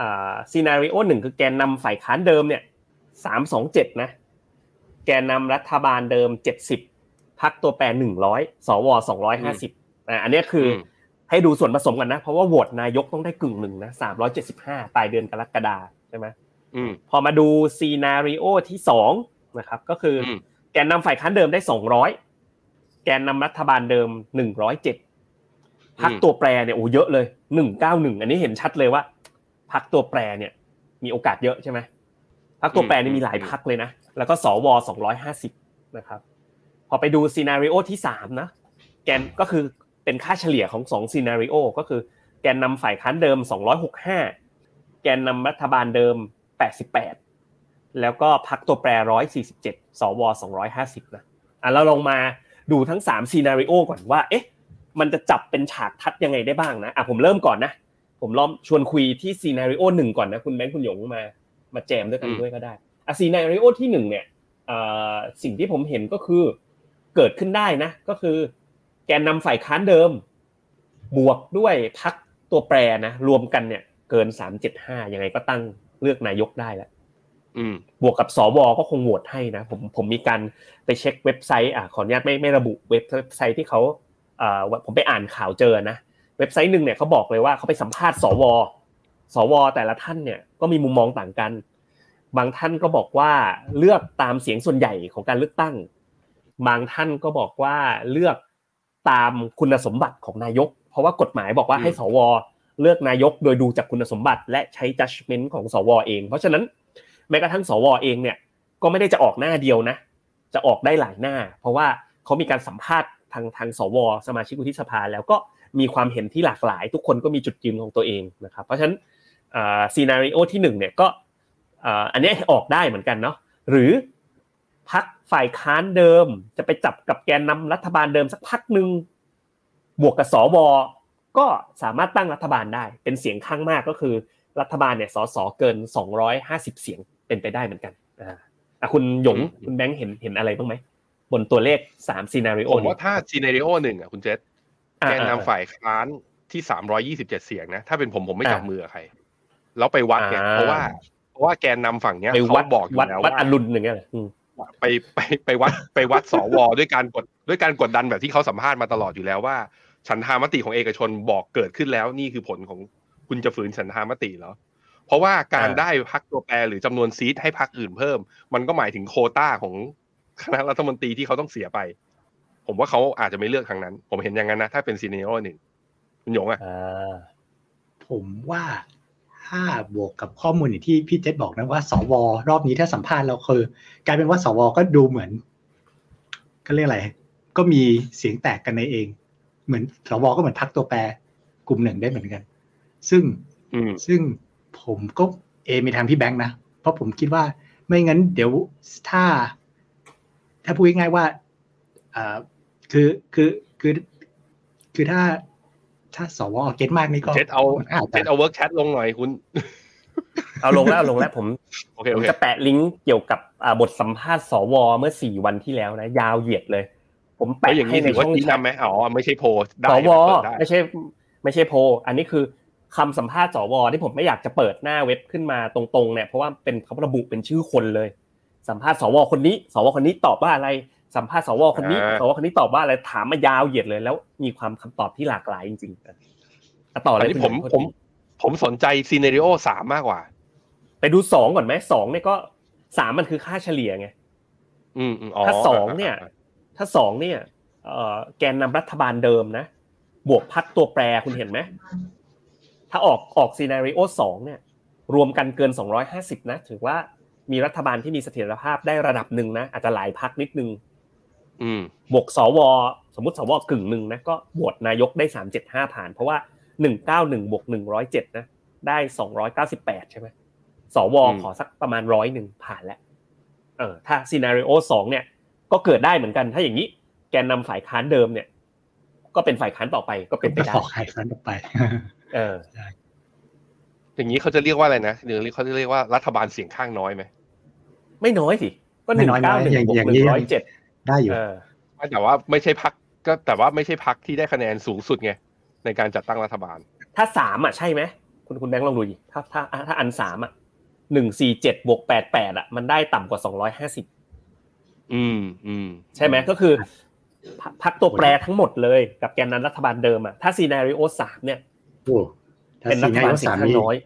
อ่า scenario หนึ่งคือแกนนำฝ่ายค้านเดิมเนี่ยสามสองเจ็ดนะ แกนนำรัฐบาลเดิมเจ็ดสิบพรรคตัวแปรหนึ่งร้อยสวสองร้อยห้าสิบอ่าอันเนี้ยคืออืม ให้ดูส่วนผสมกันนะ เพราะว่าโหวตนายกต้องได้กึ่งหนึ่งนะสามร้อยเจ็ดสิบห้าปลายเดือนกรกฎาใช่ไหมอืมพอมาดู scenario ที่สองนะครับ ก็คือออืมแกนนำฝ่ายค้านเดิมได้สองร้อยแกนนำรัฐบาลเดิมหนึ่งร้อยเจ็ดพรรคตัวแปรเนี่ยโอ้เยอะเลยหนึ่งเก้าหนึ่งอันนี้เห็นชัดเลยว่าพรรคตัวแปรเนี่ยมีโอกาสเยอะใช่ไหมพรรคตัวแปรนี่มีหลายพรรคเลยนะ แล้วก็สวสองร้อยห้าสิบนะครับ พอไปดู scenario ที่สามนะแกนก็คือ เป็นค่าเฉลี่ยของสอง scenario ก็คือแกนนำฝ่ายค้านเดิม 265 แกนนำรัฐบาลเดิม 88 แล้วก็พรรคตัวแปร 147 สว 250 นะอะเราลองมาดูทั้ง3 scenario ก่อนว่า เอ๊ะ มันจะจับเป็นฉากทัศน์ยังไงได้บ้างนะ อะผมเริ่มก่อนนะ ผมลองชวนคุยที่ scenario หนึ่งก่อนนะ คุณแบงค์คุณหยงมา มาแจมด้วยกันอืมด้วยก็ได้ อะ scenario ที่หนึ่งเนี่ยเอ่อสิ่งที่ผมเห็นก็คือเกิดขึ้นได้นะ ก็คือ แกนนำฝ่ายค้านเดิม บวกด้วยพักตัวแปรนะรวมกันเนี่ยเกิน375ยังไงก็ตั้งเลือกนายกได้แล้วอืมบวกกับสวก็คงโหวตให้นะผมผมมีการไปเช็คเว็บไซต์อะขออนุญาตไม่ไม่ระบุเว็บไซต์ที่เขาอ่าผมไปอ่านข่าวเจอนะเว็บไซต์หนึ่งเนี่ยเขาบอกเลยว่าเขาไปสัมภาษณ์สว สว แต่ละท่านเนี่ยก็มีมุมมองต่างกัน บางท่านก็บอกว่าเลือกตามเสียงส่วนใหญ่ของการเลือกตั้ง บางท่านก็บอกว่าเลือก ตามคุณสมบัติของนายก เพราะว่ากฎหมายบอกว่าอืมให้สวเลือกนายกโดยดูจากคุณสมบัติ และใช้ judgment ของสวเอง เพราะฉะนั้นแม้กระทั่งสวเองเนี่ยก็ไม่ได้จะออกหน้าเดียวนะ จะออกได้หลายหน้า เพราะว่าเขามีการสัมภาษณ์ทางทางสว สมาชิกวุฒิสภา แล้วก็มีความเห็นที่หลากหลาย ทุกคนก็มีจุดยืนของตัวเองนะครับเพราะฉะนั้นซีนารีโอที่หนึ่งเนี่ยก็อ่าอันเนี้ยออกได้เหมือนกันเนาะหรือ พักฝ่ายค้านเดิม จะไปจับกับแกนนำรัฐบาลเดิมสักพักหนึ่งบวกกับสวก็สามารถตั้งรัฐบาลได้ เป็นเสียงข้างมากก็คือ รัฐบาลเนี่ยสสเกิน 250 เสียงเป็นไปได้เหมือนกันอ่าอะคุณหยงอืมคุณแบงค์เห็นเห็นอะไรบ้างไหมบนตัวเลขสามซีนารีโอผมนี้ว่าถ้าซีเนริโอหนึ่งอะคุณเจษอ่าแกนอ่านำฝ่ายค้านที่สามร้อยี่สิบเจ็ดเสียงนะถ้าเป็นผมผมไม่อ่าจับมือกับใครแล้วไปวัดเนี่ยอ่าเพราะว่า เพราะว่าแกนนำฝั่งเนี้ยไปเขาวัดบอกอยู่วัดแล้ววัดว่าอรุณอย่างเงี้ยเหรออืม ไปไปไปวัดไปวัดสวด้วยการกดด้วยการกดดันแบบที่เขาสัมภาษณ์มาตลอดอยู่แล้วว่า ฉันทามติของเอกชนบอกเกิดขึ้นแล้วนี่คือผลของคุณจะฝืนฉันทามติเหรอเพราะว่าการได้พักตัวแปรหรือจำนวนซีทให้พักอื่นเพิ่ม มันก็หมายถึงโคต้าของคณะรัฐมนตรีที่เขาต้องเสียไป ผมว่าเขาอาจจะไม่เลือกทางนั้น ผมเห็นอย่างนั้นนะถ้าเป็นซีเนโอหนึ่งคุณหยงอะผมว่า ถ้าบวกกับข้อมูลอย่างที่พี่เจษบอกนะว่าสวรอบนี้ถ้าสัมภาษณ์เราคือกลายเป็นว่าสวก็ดูเหมือน ก็เรียกอะไร ก็มีเสียงแตกกันในเอง เหมือนสวก็เหมือนพักตัวแปรกลุ่มหนึ่งได้เหมือนกัน ซึ่งอืมซึ่งผมก็เอมีทางพี่แบงค์นะ เพราะผมคิดว่าไม่งั้น เดี๋ยวถ้า ถ้าพูดง่ายๆว่าอ่าคือคือคือคือถ้า ถ้าสวเก็ตมากนี่ก็เจ็ดเอาอาจเจ็ดจะเอาเวิร์กแชทลงหน่อยคุณ เอาลงแล้วเอาลงแล้วผมโอเคผโอมเคจะแปะลิงก์เกี่ยวกับอ่าบทสัมภาษณ์สวเมื่อสี่วันที่แล้วนะ ยาวเหยียดเลย ผมแล้วแปะอย่างให้นี้ในถือว่าช่องชี้แชทนำไหมอ๋อไม่ใช่โพลได้สวเปิดได้ไม่ใช่ ไม่ใช่โพลอันนี้คือคำสัมภาษณ์สวที่ผมไม่อยากจะเปิดหน้าเว็บขึ้นมาตรงๆเนี่ยเพราะว่าเป็นเขาระบุเป็นชื่อคนเลย สัมภาษณ์สวคนนี้ สวคนนี้ตอบว่าอะไร สัมภาษณ์สวคนนี้สวคนนี้ตอบว่าอะไรถามมายาวเหยียดเลย แล้วมีความคำตอบที่หลากหลายจริงๆอะต่อเลอันยนี้คุณผมโทษผมทีผมสนใจซีเนริโอสามมากกว่า ไปดูสองก่อนไหมสองเนี่ยก็สามมันคือค่าเฉลี่ยไงอืมอืมอ๋อถ้าสองเนี่ย ถ้าสองเนี่ยเอ่อแกนนำรัฐบาลเดิมนะ บวกพักตัวแปรคุณเห็นไหมถ้าออกออกซีนารีโอสองเนี่ย รวมกันเกิน 250 นะ ถือว่ามีรัฐบาลที่มีเสถียรภาพได้ระดับหนึ่งนะ อาจจะหลายพักนิดนึงอืม บวกสวสมมติสวกึ่งหนึ่งนะก็โหวตนายกได้375ผ่าน เพราะว่า191บวก107นะได้298ใช่ไหมสวอืมขอสักประมาณร้อยหนึ่งผ่านแล้วเออถ้าซีนารีโอสองเนี่ยก็เกิดได้เหมือนกันถ้าอย่างนี้แกนนำฝ่ายค้านเดิมเนี่ย ก็เป็นฝ่ายค้านต่อไปก็เป็นไปก็ได้ขอใครครั้นออกไป เอออย่างนี้เขาจะเรียกว่าอะไรนะหรือเขาจะเรียกว่ารัฐบาลเสียงข้างน้อยไหมไม่น้อยสิก็หไม่นึ่งน้อยนะเก้าหนึ่งอย่างบวกอย่างหนี้นึ่งร้อยเจ็ด ได้อยู่เออแต่ว่าไม่ใช่พักก็แต่ว่าไม่ใช่พักที่ได้คะแนนสูงสุดไงในการจัดตั้งรัฐบาล ถ้าสามอะใช่ไหมคุณคุณแบงค์ลองดูดิถ้าถ้าถ้าอันสามอะหนึ่งสี่เจ็ดบวกแปดแปดอะมันได้ต่ำกว่าสองร้อยห้าสิบอืมอืมใช่ไหมก็คือพรรคพักตัวแปรทั้งหมดเลยกับแกนนั้นรัฐบาลเดิมอะถ้าซีนารีโอสามเนี่ยโอ้ถ้าเป็นรัสีฐนายบาลกเสียสางมข้างนี่น้อย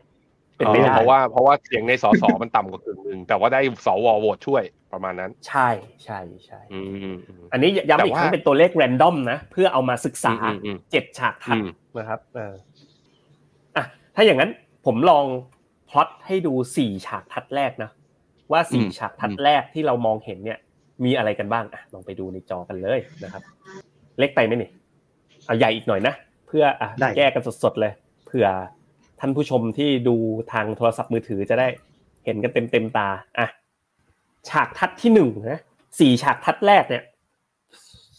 เป็นอ๋อไปได้เพราะว่าเพราะว่าเสียงในสสมันต่ำกว่าครึ่งหนึ่งแต่ว่าได้สวโหวตช่วย ประมาณนั้น ใช่ใช่ใช่อืมอืมอันนี้ย้ำอีกครั้งแต่ว่าเป็นตัวเลขแรนดอมนะ เพื่อเอามาศึกษาอืมอืมเจ็ดฉากทัดอืมนะครับเอออะถ้าอย่างนั้นผมลองพล็อตให้ดูสี่ฉากทัดแรกนะ ว่าสี่ฉากทัดแรกที่เรามองเห็นเนี่ย มีอะไรกันบ้างอะลองไปดูในจอกันเลยนะครับ เล็กไปไหมนี่เอาใหญ่อีกหน่อยนะเพื่ออะได้แก้กันสดๆเลยเผื่อท่านผู้ชมที่ดูทางโทรศัพท์มือถือจะได้เห็นกันเต็มเต็มๆตาอะ ฉากทัดที่หนึ่งนะสี่ฉากทัดแรกเนี่ย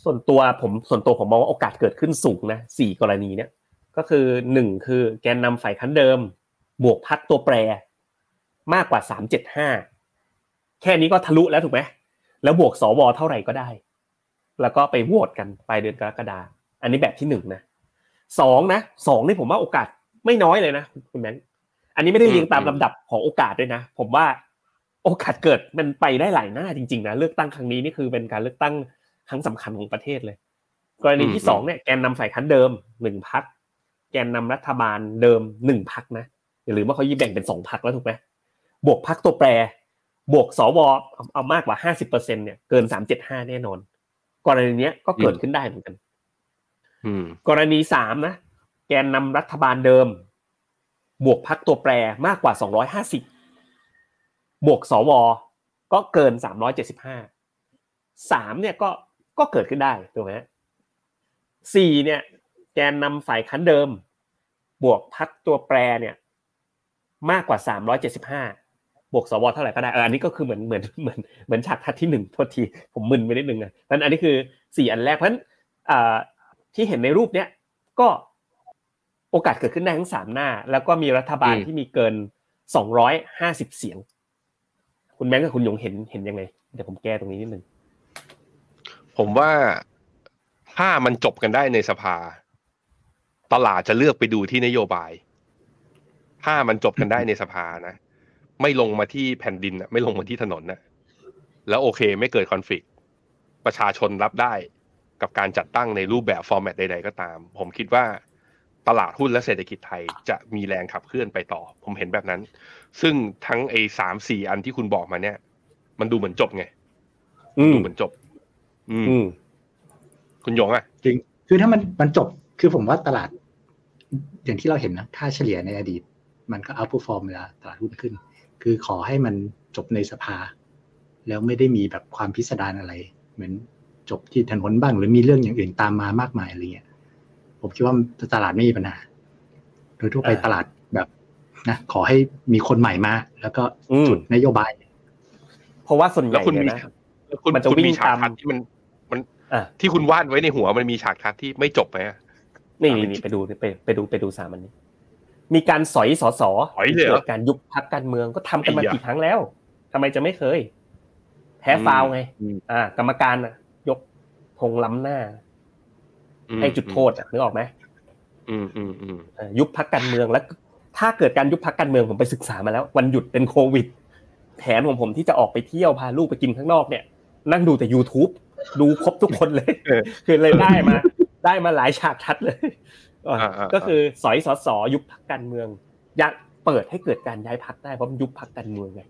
ส่วนตัวผมส่วนตัวผมมองว่าโอกาสเกิดขึ้นสูงนะสี่กรณีเนี่ย ก็คือหนึ่งคือแกนนำฝ่ายค้านเดิม บวกพักตัวแปร มากกว่าสามเจ็ดห้าแค่นี้ก็ทะลุแล้วถูกไหมแล้วบวกสวเท่าไหร่ก็ได้ แล้วก็ไปโหวตกันปลายเดือนกรกฎาอันนี้แบบที่หนึ่งนะสองนะสองนี่ผมว่าโอกาสไม่น้อยเลยนะคุณแบงค์อันนี้ไม่ได้เรียงตามลำดับของโอกาสด้วยนะ ผมว่า โอกาสเกิดมันไปได้หลายหน้าจริงๆนะเลือกตั้งครั้งนี้นี่คือเป็นการเลือกตั้งครั้งสำคัญของประเทศเลย กรณีที่สองเนี่ยแกนนำฝ่ายค้านเดิมหนึ่งพักแกนนำรัฐบาลเดิมหนึ่งพักนะอย่าลืมว่าเขายี่แบ่งเป็นสองพักแล้วถูกไหมบวกพักตัวแปร บวกสวเอาเอามากกว่าห้าสิบเปอร์เซ็นเนี่ยเกินสามเจ็ดห้าแน่นอน กรณีเนี้ยก็เกิดขึ้นได้เหมือนกันอืมกรณีสามนะแกนนำรัฐบาลเดิม บวกพักตัวแปรมากกว่าสองร้อยห้าสิบ บวกสวก็เกินสามร้อยเจ็ดสิบห้าสามเนี่ยก็ก็เกิดขึ้นได้ถูกไหมสี่เนี่ยแกนนำฝ่ายค้านเดิม บวกพักตัวแปรเนี่ย มากกว่าสามร้อยเจ็ดสิบห้าบวกสวเท่าไหร่ก็ได้เอออันนี้ก็คือเหมือนเหมือนเหมือนเหมือนฉากทัดที่หนึ่งโทษทีผมมึนไปนิดนึงอะเพราะฉะนั้นอันนี้คือสี่อันแรกเพราะฉะนั้นอ่าที่เห็นในรูปเนี้ยก็โอกาสเกิดขึ้นได้ทั้งสามหน้า แล้วก็มีรัฐบาลอืมที่มีเกินสองร้อยห้าสิบเสียง คุณแบงค์กับคุณหยงเห็นเห็นยังไงเดี๋ยวผมแก้ตรงนี้นิดนึงผมว่าถ้ามันจบกันได้ในสภา ตลาดจะเลือกไปดูที่นโยบาย ถ้ามันจบกันได้ในสภานะ ไม่ลงมาที่แผ่นดินนะไม่ลงมาที่ถนนนะแล้วโอเคไม่เกิดคอนฟ lict ประชาชนรับได้กับการจัดตั้งในรูปแบบฟอร์แมตใด ๆ ก็ตาม ผมคิดว่า ตลาดหุ้นและเศรษฐกิจไทยจะมีแรงขับเคลื่อนไปต่อ ผมเห็นแบบนั้น ซึ่งทั้งไอ้สามสี่อันที่คุณบอกมาเนี่ย มันดูเหมือนจบไงอืมดูเหมือนจบ อืมอืมคุณหยงอะจริง คือถ้ามันมันจบคือผมว่าตลาด อย่างที่เราเห็นนะค่าเฉลี่ยในอดีต มันก็เอาผู้ฟอร์มเวลาตลาดหุ้นขึ้น คือขอให้มันจบในสภา แล้วไม่ได้มีแบบความพิสดารอะไร เหมือนจบที่ถนนบ้าง หรือมีเรื่องอย่างอื่นตามมามากมายอะไรเงี้ย ผมคิดว่าตลาดไม่มีปัญหาโดยทั่วไปอ่าตลาดแบบนะขอให้มีคนใหม่มาแล้วก็อืมจุดนโยบาย เพราะว่าส่วนใหแล้วญ่คุณเนี่มียนะแล้วคุณมันจะคุณวิ่งมีฉากตามทัดที่มันมันอะที่คุณวาดไว้ในหัวมันมีฉากทัดที่ไม่จบไหมอะนี่นี่นี่ไปดูไปไปดูไปดูสามอันนี้ มีการสอยสอสอสอยเลยเหรอเกิดการยุบพักการเมืองก็ทำกันมาไอ้ยะกี่ครั้งแล้วทำไมจะไม่เคย แพ้ฟาวล์ไงอืมอ่า กรรมการน่ะยกธงล้ำหน้า อืมให้จุดโทษอะนึกออกไหมอืมอืมอืมเอ่อยุบพักการเมืองแล้ว ถ้าเกิดการยุบพักการเมืองผมไปศึกษามาแล้ว วันหยุดเป็นโควิด แผนของผมที่จะออกไปเที่ยวพาลูกไปกินข้างนอกเนี่ย นั่งดูแต่ YouTube ดูครบทุกคนเลยคือเลยได้มา ได้มาหลายฉากทัดเลยอะอ่าอ่าก็คือสอยสอสอยุบพักการเมืองอยากเปิดให้เกิดการย้ายพักได้เพราะมันยุบพักการเมืองไง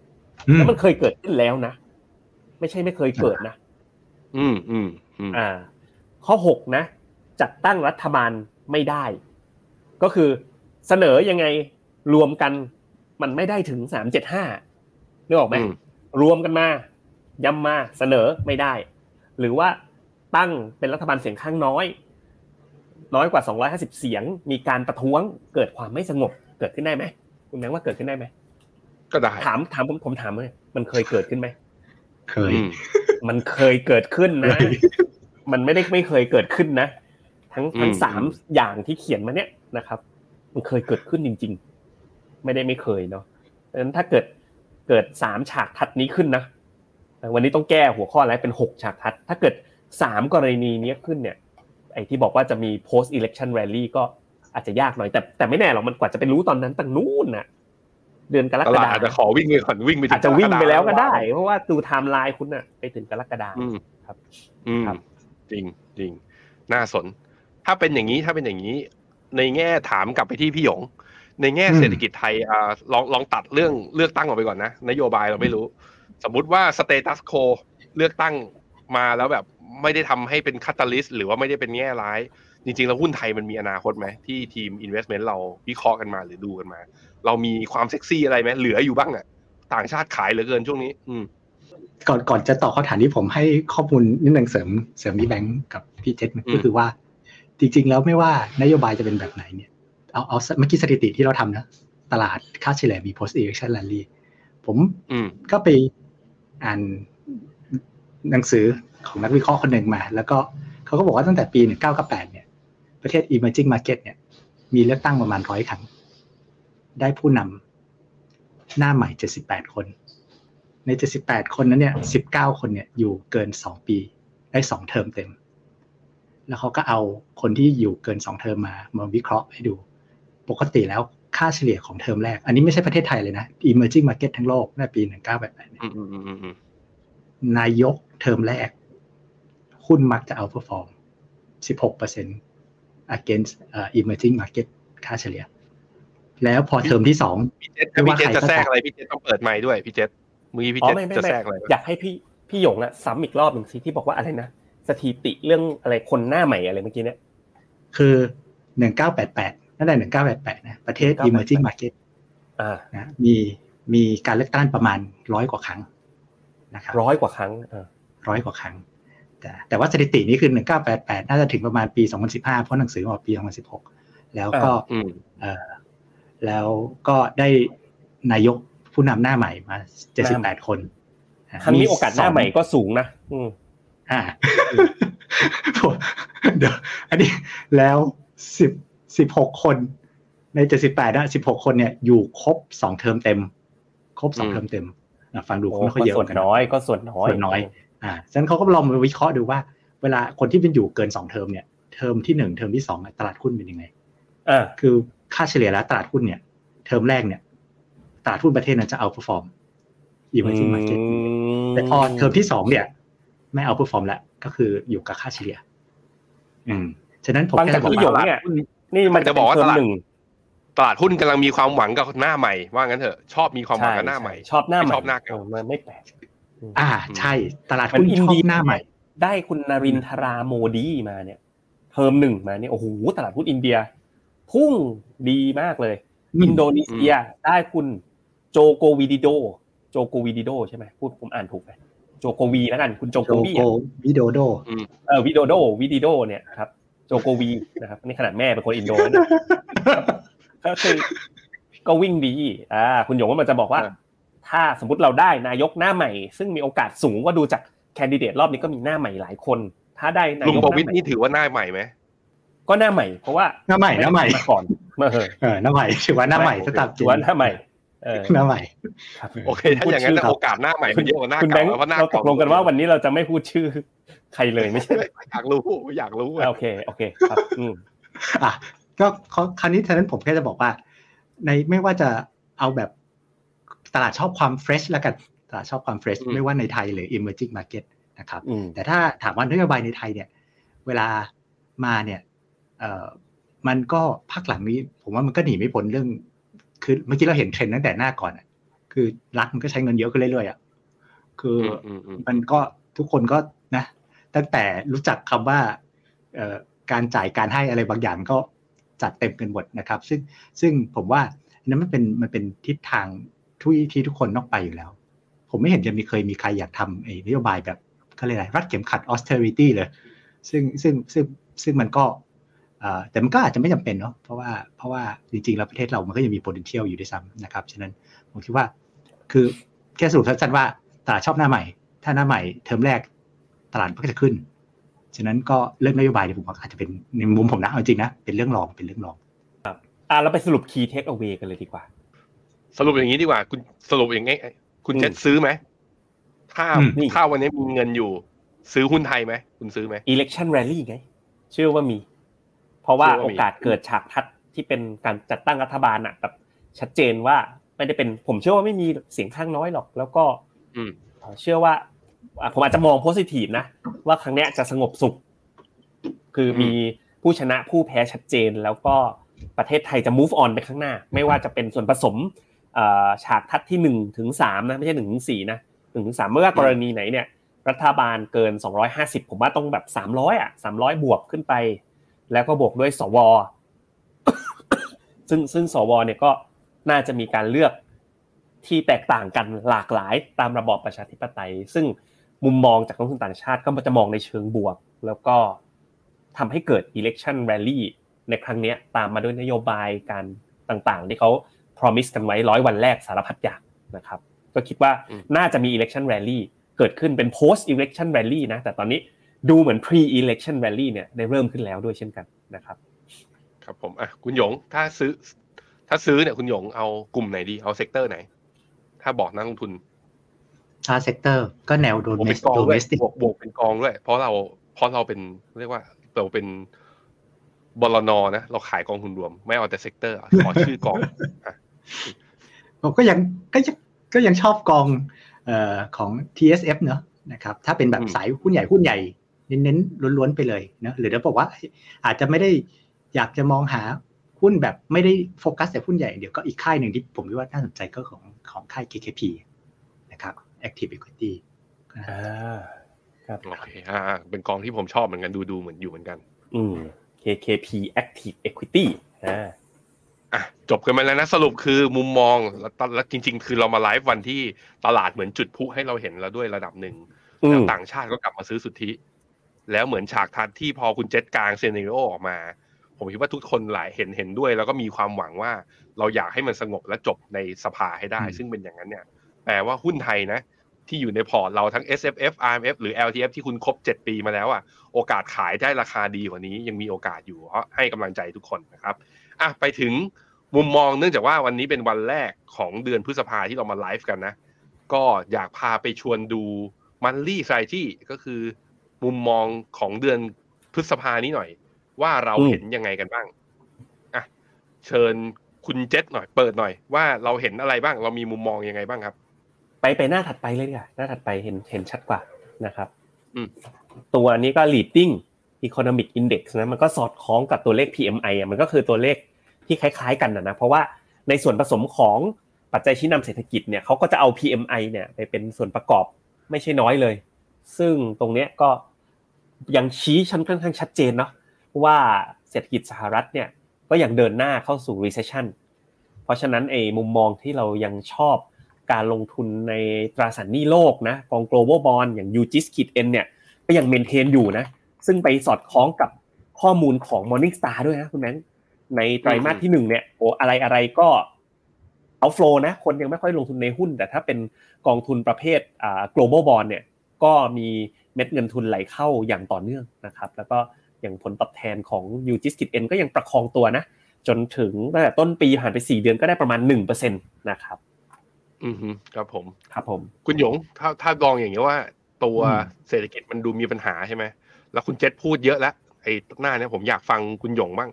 อืมแล้วมันเคยเกิดขึ้นแล้วนะไม่ใช่ไม่เคยเกิดนะอืมอืมอืมอ่า ข้อหกนะ จัดตั้งรัฐบาลไม่ได้ ก็คือเสนอยังไงรวมกันมันไม่ได้ถึงสามเจ็ดห้านึกออกไหมอืมรวมกันมาย้ำมาเสนอไม่ได้ หรือว่าตั้งเป็นรัฐบาลเสียงข้างน้อย น้อยกว่า 250 เสียง มีการประท้วงเกิดความไม่สงบเกิดขึ้นได้ไหมคุณแบงค์ว่าเกิดขึ้นได้ไหมก็ได้ถามถามผมผมถามเลยมันเคยเกิดขึ้นไหมเคยอืมมันเคยเกิดขึ้นนะเคยมันไม่ได้ไม่เคยเกิดขึ้นนะ ทั้งทั้งอืมสามอย่างที่เขียนมาเนี่ยนะครับ มันเคยเกิดขึ้นจริง ๆ ไม่ได้ไม่เคยเนาะดังนั้นถ้าเกิดเกิดสามฉากทัดนี้ขึ้นนะวันนี้ต้องแก้หัวข้ออะไรเป็นหกฉากทัด ถ้าเกิดสามกรณีนี้ขึ้นเนี่ยไอ้ที่บอกว่าจะมี post election rally ก็อาจจะยากหน่อยแต่แต่ไม่แน่หรอกมันกว่าจะไปรู้ตอนนั้นตั้งนู้นน่ะเดือนกรกฎาตลาดอาจจะขอวิ่งไปก่อนวิ่งไปถึงอาจจะวิ่งไปแล้วก็ได้กรฎาเพราะว่าดูไทม์ไลน์คุณน่ะไปถึงกรกฎาอืมครับ อืมครับจริงจริงน่าสน ถ้าเป็นอย่างนี้ถ้าเป็นอย่างนี้ ในแง่ถามกลับไปที่พี่หยง ในแง่อืมเศรษฐกิจไทยอ่าลองลองตัดเรื่องเลือกตั้งออกไปก่อนนะนโยบายเราไม่รู้ สมมุติว่า status quoเลือกตั้งมาแล้วแบบไม่ได้ทำให้เป็นคาตาลิสหรือว่าไม่ได้เป็นแง่ร้าย จริงๆ แล้วหุ้นไทยมันมีอนาคตไหมที่ทีม investment เราวิเคราะห์กันมาหรือดูกันมา เรามีความเซ็กซี่อะไรไหมเหลืออยู่บ้างอะต่างชาติขายเหลือเกินช่วงนี้ อืมก่อนก่อนจะตอบคำถามนี้ผมให้ข้อมูลนิดนึงเสริมเสริมพี่แบงค์กับพี่เจษอืมก็คือว่า จริง ๆ แล้วไม่ว่านโยบายจะเป็นแบบไหนเนี่ยเอาเอาเมื่อกี้สถิติที่เราทำนะ ตลาดค่าเฉลี่ยมี post election rally ผมอืมก็ไปอ่านหนังสือของนักวิเคราะห์คนหนึ่งมา แล้วก็เขาก็บอกว่าตั้งแต่ปี1998เนี่ย ประเทศ emerging market เนี่ย มีเลือกตั้งประมาณร้อยครั้ง ได้ผู้นำหน้าใหม่ 78 คน ใน 78 คนนั้นเนี่ย 19 คนเนี่ยอยู่เกิน 2 ปี ได้สองเทอมเต็ม แล้วเขาก็เอาคนที่อยู่เกิน 2 เทอมมามาวิเคราะห์ให้ดู ปกติแล้วค่าเฉลี่ยของเทอมแรก อันนี้ไม่ใช่ประเทศไทยเลยนะ emerging market ทั้งโลกในปี 1988เนี่ยอืมอืมอืมอืมอืมนายกเทอมแรก หุ้นมักจะเอา perform 16% against เอ่อ emerging market ค่าเฉลี่ย แล้วพอเทอมที่สองพี่เจษถ้าพี่เจษจะแทรกอะไรพี่เจษต้องเปิดไมค์ด้วยพี่เจษมือพี่อ๋อเจษไม่ไม่จะไม่แทรกอะไรอยากให้พี่พี่หยงอะซ้ำอีกรอบหนึ่งสิที่บอกว่าอะไรนะ สถิติเรื่องอะไรคนหน้าใหม่อะไรเมื่อกี้เนี่ยคือ1988นั่นแหละ1988นะประเทศ1988 emerging market อ่านะมีมีการเลือกตั้งประมาณร้อยกว่าครั้งนะครับร้อยกว่าครั้งอ่าร้อยกว่าครั้ง แต่แต่ว่าสถิตินี้คือ1988น่าจะถึงประมาณปี2015เพราะหนังสือออกปี2016แล้วก็อืมเอ่อแล้วก็ได้นายกผู้นำหน้าใหม่มา78คนนะครั้งนี้โอกาสหน้าใหม่ก็สูงนะ อืมอ่าผมเดี๋ยวอันนี้แล้วสิบสิบหกคนในเจ็ดสิบแปดนะสิบหกคนเนี่ยอยู่ครบสองเทอมเต็ม ครบสองเทอมเต็มอะฟังดูโอ้ไม่ค่อยก็เยอะส่วนเหมืกัน้อยก็ส่วนน้อยส่วนน้อย อ่าฉะนั้นเขาก็ลองมาวิเคราะห์ดูว่า เวลาคนที่เป็นอยู่เกินสองเทอมเนี่ยเทอมที่หนึ่งเทอมที่สองอะตลาดหุ้นเป็นยังไงอ่าคือค่าเฉลี่ยแล้วตลาดหุ้นเนี่ย เทอมแรกเนี่ยตลาดหุ้นประเทศนั้นจะเอา perform emerging market แต่พอเทอมที่สองเนี่ย ไม่เอา perform แล้วก็คืออยู่กับค่าเฉลี่ย อืมฉะนั้นผมฟังแค่จากจะบอกพี่หยงว่าเนี่ยนี่มันจะบอกว่าเป็นตลาดเทมหนึ่งตลาดหุ้นกำลังมีความหวังกับหน้าใหม่ ว่างั้นเถอะ ชอบมีความหวังกับหน้าใหม่ ชอบหน้าใหม่ไม่ชอบหน้าเก่าเออมันไม่แปลกอ่า ใช่ ตลาดมันหุ้นอิชนอเดีบยหน้าใหม่ ได้คุณนารินทราโมดีมาเนี่ยเทอมหนึ่งมาเนี่ยโอ้โหตลาดหุ้นอินเดีย พุ่งดีมากเลยอืมอินโดนีเซียได้คุณโจโกวิดิโด โจโกวิดิโดใช่ไหมพูดผมอ่านถูกไหม โจโกวีแล้วกันคุณโจโจโกวีโกวิโดโดเออวิโดโดวิดิโดเนี่ยครับโจโกวีนะครับนี่ขนาดแม่เป็นคนอินโดนะก็คือก็วิ่งดีอ่าคุณหยงว่ามันจะบอกว่าอ่า ถ้าสมมติเราได้นายกหน้าใหม่ ซึ่งมีโอกาสสูงว่าดูจากแคนดิเดตรอบนี้ก็มีหน้าใหม่หลายคน ถ้าได้นาลุงยกปหระวิน้าตใหม่นี่ถือว่าหน้าใหม่ไหมก็หน้าใหม่เพราะว่าหน้าใหม่หน้าใหม่มาก่อนเมื่อเออหน้าใหม่ถือว่าหน้าใหม่สตาร์ถือว่าหน้าใหม่เออ หน้าใหม่ครับโอเคถ้าอย่างนั้นพูดชื่อครับโอกาสหน้าใหม่มันเยอะกว่าหน้าคุณแบเก่างค์เพราะหน้าเราตเก่ากลงกันว่าวันนี้เราจะไม่พูดชื่อ ใครเลยไม่ใช่อยากรู้อยากรู้โอเคโอเคครับอืมอะก็เขาคราวนี้ฉะนั้นผมแค่จะบอกว่า ในไม่ว่าจะเอาแบบตลาดชอบความ fresh แล้วกันตลาดชอบความ fresh ไม่ว่าในไทยหรือ emerging market นะครับอืมแต่ถ้าถามว่านโยบายในไทยเนี่ย เวลามาเนี่ยเอ่อมันก็พักหลังนี้ ผมว่ามันก็หนีไม่พ้นเรื่อง คือเมื่อกี้เราเห็นเทรนด์ตั้งแต่หน้าก่อนอะคือรัฐมันก็ใช้เงินเยอะขึ้นเรื่อยๆอะคือออืมอืมมันก็ทุกคนก็นะ ตั้งแต่รู้จักคำว่าเอ่อการจ่ายการให้อะไรบางอย่างก็จัดเต็มกันหมดนะครับ ซึ่งซึ่งผมว่าอันนั้นมันเป็นมันเป็นทิศทางทุยที่ทุกคนต้องไปอยู่แล้ว ผมไม่เห็นจะมีเคยมีใครอยากทำไอ้นโยบายแบบเขาเรียกอะไรรัดเข็มขัด austerity เลย ซึ่งซึ่งซึ่งซึ่งมันก็เอ่อ แต่มันก็อาจจะไม่จำเป็นเนาะเพราะว่าเพราะว่าจริงๆแล้วประเทศเรามันก็ยังมี potential อยู่ด้วยซ้ำนะครับฉะนั้นผมคิดว่าคือแค่สรุปสั้นๆว่าตลาดชอบหน้าใหม่ ถ้าหน้าใหม่เทอมแรกตลาดมันก็จะขึ้น ฉะนั้นก็เรื่องนโยบายเนี่ยผมว่าอาจจะเป็นในมุมผมนะเอาจริงนะเป็นเรื่องรองเป็นเรื่องรองอะเราไปสรุป key take away กันเลยดีกว่า สรุปอย่างนี้ดีกว่า คุณสรุปอย่างไงคุณอืมเจ็ดซื้อไหมถ้าอืมถ้าวันนี้มีเงินอยู่ ซื้อหุ้นไทยไหมคุณซื้อไหม election rally ไงเชื่อว่ามี เพราะว่าเชื่อว่ามีโอกาสเกิดฉากทัดที่เป็นการจัดตั้งรัฐบาลอะแบบชัดเจนว่าไม่ได้เป็นผมเชื่อว่าไม่มีเสียงข้างน้อยหรอก แล้วก็อืมเอ่อเชื่อว่าอะผมอาจจะมองโพสิทีฟนะ ว่าครั้งเนี้ยจะสงบสุข คือมีผู้ชนะผู้แพ้ชัดเจน แล้วก็ประเทศไทยจะ move on ไปข้างหน้า ไม่ว่าจะเป็นส่วนผสมเอ่อฉากทัดที่หนึ่งถึงสามนะไม่ใช่หนึ่งถึงสี่นะหนึ่งถึงสามเมื่อกรณีไหนเนี่ย รัฐบาลเกิน 250 ผมว่าต้องแบบ 300อะ300 บวกขึ้นไป แล้วก็บวกด้วยสวซึ่งซึ่งสวเนี่ยก็น่าจะมีการเลือกที่แตกต่างกันหลากหลายตามระบอบประชาธิปไตย ซึ่งมุมมองจากนักลงทุนต่างชาติก็จะมองในเชิงบวก แล้วก็ทำให้เกิด election rally ในครั้งนี้ตามมาด้วยนโยบายการต่างๆ ที่เขา promise กันไว้ร้อยวันแรกสารพัดอย่างนะครับ ก็คิดว่าน่าจะมี election rally เกิดขึ้นเป็น post election rally นะ แต่ตอนนี้ ดูเหมือน pre election rally เนี่ยได้เริ่มขึ้นแล้วด้วยเช่นกันนะครับ ครับผมอะคุณหยงถ้าซื้อ ถ้าซื้อเนี่ยคุณหยงเอากลุ่มไหนดีเอาเซกเตอร์ไหน ถ้าบอกนักลงทุนชาเซกเตอร์ก็แนวโดบวกเมเป็สนกองโดด้เมวยสติกบวกบวกเป็นกองด้วย เพราะเราเพราะเราเป็นเรียกว่าเราเป็นบลนนะเราขายกองทุนรวม ไม่เอาแต่เซกเตอร์ขอชื่อกองอะผมก็ยังก็ยังก็ยังชอบกองเอ่อของ TSF เนอะนะครับ ถ้าเป็นแบบสายหุ้นใหญ่หุ้นใหญ่ เน้นๆล้วนๆไปเลยเนอะหรือถ้าบอกว่าอาจจะไม่ได้อยากจะมองหาหุ้นแบบไม่ได้โฟกัสแต่หุ้นใหญ่เดี๋ยวก็อีกค่ายหนึ่งที่ผมคิดว่าน่าสนใจก็ของของค่าย KKP นะครับ Active Equity ก็น่าสนใจอ่าครับโอเคอ่าเป็นกองที่ผมชอบเหมือนกันดูดูเหมือนอยู่เหมือนกัน อืม KKP Active Equity อ่าอะจบกันไปแล้วนะสรุปคือมุมมองแล้วตอนแล้วจริง ๆ คือเรามาไลฟ์วันที่ตลาดเหมือนจุดพลุให้เราเห็นแล้วด้วยระดับหนึ่งอืแล้วมต่างชาติก็กลับมาซื้อสุทธิ แล้วเหมือนฉากทัดที่พอคุณเจ็ตกลางเซนเนโรออกมา ผมคิดว่าทุกคนหลายเห็นเห็นด้วย แล้วก็มีความหวังว่าเราอยากให้มันสงบและจบในสภาให้ได้อืมซึ่งเป็นอย่างนั้นเนี่ยแปลว่าหุ้นไทยนะ ที่อยู่ในพอร์ตเราทั้ง S F F R M F หรือ L T F ที่คุณครบ 7 ปีมาแล้วอะโอกาสขายได้ราคาดีกว่านี้ ยังมีโอกาสอยู่เพราะให้กำลังใจทุกคนนะครับอะไปถึงมุมมองเนื่องจากว่าวันนี้เป็นวันแรกของเดือนพฤษภาที่เรามาไลฟ์กันนะ ก็อยากพาไปชวนดูมันลี่ไซที่ก็คือ มุมมองของเดือนพฤษภานี้หน่อย ว่าเราอืมเห็นยังไงกันบ้างอะเชิญคุณเจษหน่อยเปิดหน่อยว่าเราเห็นอะไรบ้าง เรามีมุมมองยังไงบ้างครับ ไปไปหน้าถัดไปเลยดีกว่าหน้าถัดไปเห็นเห็นชัดกว่านะครับอืมตัวนี้ก็ leading economic index นะมันก็สอดคล้องกับตัวเลข PMI อะมันก็คือตัวเลขที่คล้าย ๆ กันนะนะเพราะว่าในส่วนผสมของปัจจัยชี้นำเศรษฐกิจเนี่ยเขาก็จะเอา PMI เนี่ยไปเป็นส่วนประกอบไม่ใช่น้อยเลย ซึ่งตรงเนี้ยก็ยังชี้ชั้นค่อนข้างชัดเจนเนาะว่าเศรษฐกิจสหรัฐเนี่ยก็ยังเดินหน้าเข้าสู่ recession เพราะฉะนั้นไอ้มุมมองที่เรายังชอบการลงทุนในตราสารหนี้โลกนะกอง global bond อย่าง UGIS ขีด N เนี่ยก็ยัง maintain อยู่นะซึ่งไปสอดคล้องกับข้อมูลของ Morningstar ด้วยนะคุณแบงในไตรมาสที่หนึ่งเนี่ยโอ้อะไรอะไรก็ outflow นะคนยังไม่ค่อยลงทุนในหุ้น แต่ถ้าเป็นกองทุนประเภท global bond เนี่ย ก็มีเม็ดเงินทุนไหลเข้าอย่างต่อเนื่องนะครับแล้วก็อย่างผลตอบแทนของ UGIS-N ก็ยังประคองตัวนะ จนถึงตั้งแต่ต้นปีผ่านไป 4 เดือนก็ได้ประมาณ1%นะครับอือฮึครับผมครับผม คุณหยงถ้าถ้าลองอย่างนี้ว่า ตัวอืมเศรษฐกิจมันดูมีปัญหาใช่ไหมแล้วคุณเจษพูดเยอะแล้วไอ้หน้าเนี้ยผมอยากฟังคุณหยงบ้าง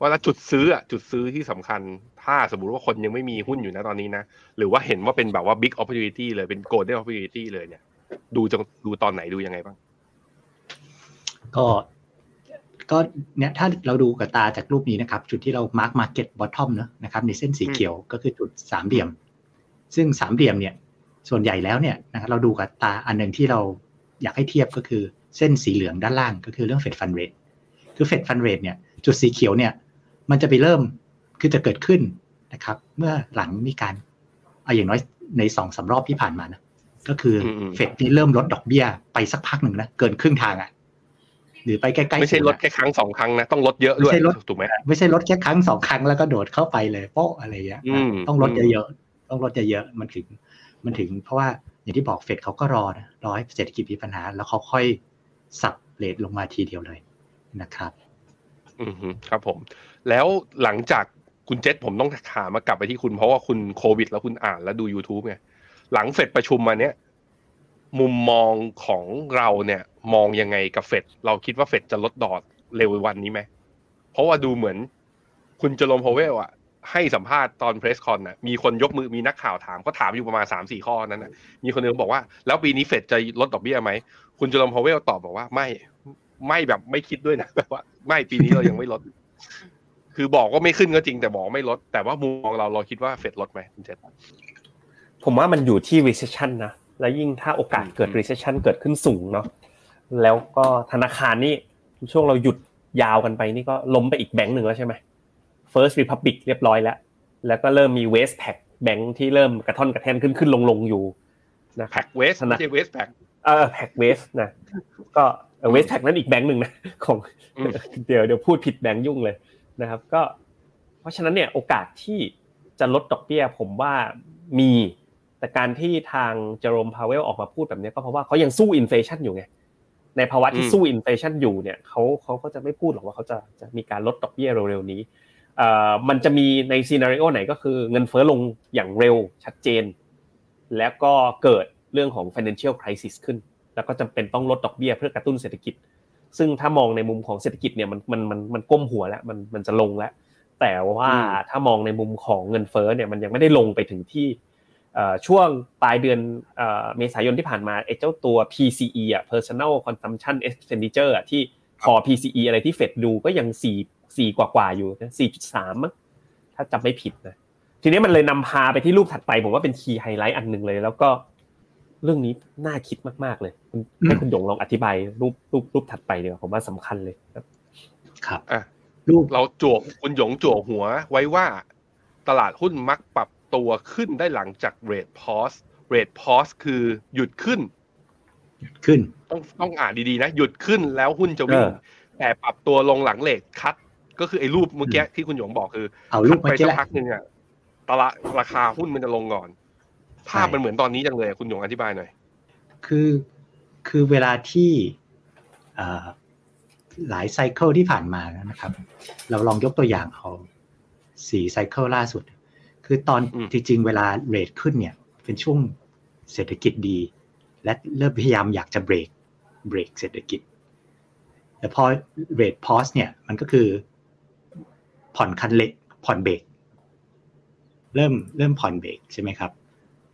ว่าแล้วจุดซื้ออะจุดซื้อที่สำคัญ ถ้าสมมุติว่าคนยังไม่มีหุ้นอยู่นะตอนนี้นะ หรือว่าเห็นว่าเป็นแบบว่า big opportunity เลยเป็น golden opportunity เลยเนี่ย ดูจะดูตอนไหนดูยังไงบ้าง ก็ก็เนี่ยถ้าเราดูกับตาจากรูปนี้นะครับ จุดที่เรา mark market bottom เนอะนะครับในเส้นสีเขียวก็คือจุดสามเหลี่ยม ซึ่งสามเหลี่ยมเนี่ยส่วนใหญ่แล้วเนี่ยนะครับเราดูกับตาอันหนึ่งที่เราอยากให้เทียบก็คือเส้นสีเหลืองด้านล่างก็คือเรื่อง Fed Fund Rate คือ Fed Fund Rate เนี่ยจุดสีเขียวเนี่ยมันจะไปเริ่มคือจะเกิดขึ้นนะครับ เมื่อหลังมีการเอาอย่างน้อยในสองสารอบที่ผ่านมานะ ก็คืออมเฟดนี่เริ่มลดดอกเบี้ยไปสักพักหนึ่งนะเกินครึ่งทางอะหรือไปใกล้ๆไม่ใช่ศูนย์ลอะดแค่ครั้งสองครั้งนะต้องลดเยอะด้วยไม่ใช่ลดถูกไหมไม่ใช่ลดแค่ครั้งสองครั้งแล้วก็โดดเข้าไปเลยโป๊ะอะไรเงี้ยอืมต้องลดอืมเยอะๆต้องลดเยอะๆมันถึง มันถึง เพราะว่าอย่างที่บอกเฟดเขาก็รอนะรอให้เศรษฐกิจมีปัญหา แล้วเขาค่อยสับเลทลงมาทีเดียวเลยนะครับ อือฮึครับผม แล้วหลังจากคุณเจษผมต้องถามมากลับไปที่คุณเพราะว่าคุณโควิด แล้วคุณอ่านแล้วดู YouTube ไง หลังเฟดประชุมมาเนี้ยมุมมองของเราเนี่ย มองยังไงกับเฟดเราคิดว่าเฟดจะลดดอทเร็ววันนี้ไหมเพราะว่าดูเหมือน คุณจอร์มพาวเวลอะให้สัมภาษณ์ตอน press con น่ะมีคนยกมือมีนักข่าวถามก็ถามอยู่ประมาณสามสี่ข้อนั้นน่ะ มีคนนึงบอกว่า แล้วปีนี้เฟดจะลดดอกเบี้ยไหม คุณเจอโรมพาวเวลตอบบอกว่าไม่ ไม่แบบไม่คิดด้วยนะแบบว่า ไม่ปีนี้เรายังไม่ลด คือบอกว่าไม่ขึ้นก็จริงแต่บอกไม่ลด แต่ว่ามุมมองเราเราคิดว่าเฟดลดไหมคุณเจษ ผมว่ามันอยู่ที่ recession นะแล้วยิ่งถ้าโอกาสเกิด recession เกิดขึ้นสูงเนาะแล้วก็ธนาคารนี่ช่วงเราหยุดยาวกันไปนี่ก็ล้มไปอีกแบงค์หนึ่งแล้วใช่ไหม First Republic เรียบร้อยแล้ว แล้วก็เริ่มมี Westpac แบงค์ที่เริ่มกระท่อนกระแท่นขึ้นขึ้นลงลงอยู่นะครับแพ็บกเวสไม่ใช่เวสแพ็กเออแพ็กเวสนะก็เวสแพ็กนั้นอีกแบงค์หนึ่งนะของอืมเดี๋ยวเดี๋ยวพูดผิดแบงค์ยุ่งเลยนะครับ ก็ เพราะฉะนั้นเนี่ยโอกาสที่จะลดดอกเบี้ยผมว่ามี แต่การที่ทางเจอโรมพาวเวลออกมาพูดแบบนี้ก็เพราะว่าเขายังสู้ inflation อยู่ไงในภาวะที่อืมสู้อินเฟชันอยู่เนี่ยเขาเขาก็จะไม่พูดหรอกว่าเขาจะจะมีการลดดอกเบี้ยเร็วๆนี้เอ่อมันจะมีในซีนารีโอไหนก็คือเงินเฟ้อลงอย่างเร็วชัดเจน แล้วก็เกิดเรื่องของ financial crisis ขึ้น แล้วก็จำเป็นต้องลดดอกเบี้ยเพื่อกระตุ้นเศรษฐกิจ ซึ่งถ้ามองในมุมของเศรษฐกิจเนี่ยมันมันมันมันก้มหัวแล้วมันมันจะลงแล้ว แต่ว่าอืมถ้ามองในมุมของเงินเฟ้อเนี่ยมันยังไม่ได้ลงไปถึงที่เอ่อ ช่วงปลายเดือนเอ่อเมษายนที่ผ่านมาไอ้เจ้าตัว PCE อะ personal consumption expenditure อะที่พอ PCE อะไรที่เฟดดูก็ยังสี่สี่กว่ากว่าๆอยู่นะสี่จุดสามมั้งถ้าจำไม่ผิดนะทีนี้มันเลยนำพาไปที่รูปถัดไปผมว่าเป็นคีย์ไฮไลท์อันหนึ่งเลย แล้วก็เรื่องนี้น่าคิดมากๆเลยคุณให้คุณหยงลองอธิบายรูปรูปรูปถัดไปเดี๋ยวาผมว่าสำคัญเลยครับ ครับอะรูปเราจวกคุณหยงจวกหัวไว้ว่าตลาดหุ้นมักปรับ ตัวขึ้นได้หลังจากเรทพอสเรทพอสคือหยุดขึ้นขึ้น ต้องต้องอ่านดีๆนะ หยุดขึ้นแล้วหุ้นจะวิ่งเออแต่ปรับตัวลงหลังเลทคัด ก็คือไอ้รูปเมื่อกี้ที่คุณหยงบอกคือเอารูปคัดเมื่ไปอกี้แหละสักพักหนึ่งอะตลาดราคาหุ้นมันจะลงก่อน ภาพใช่มันเหมือนตอนนี้จังเลยอะคุณหยงอธิบายหน่อย คือคือเวลาที่เอ่อหลายไซเคิลที่ผ่านมานะครับ เราลองยกตัวอย่างเอาสี่ไซเคิลล่าสุด คือตอนอืมจริงๆ เวลาเรทขึ้นเนี่ย เป็นช่วงเศรษฐกิจดี และเริ่มพยายามอยากจะเบรกเบรกเศรษฐกิจ แต่พอเรทพอสเนี่ยมันก็คือผ่อนคันเล็กผ่อนเบรกเริ่มเริ่มผ่อนเบรกใช่ไหมครับ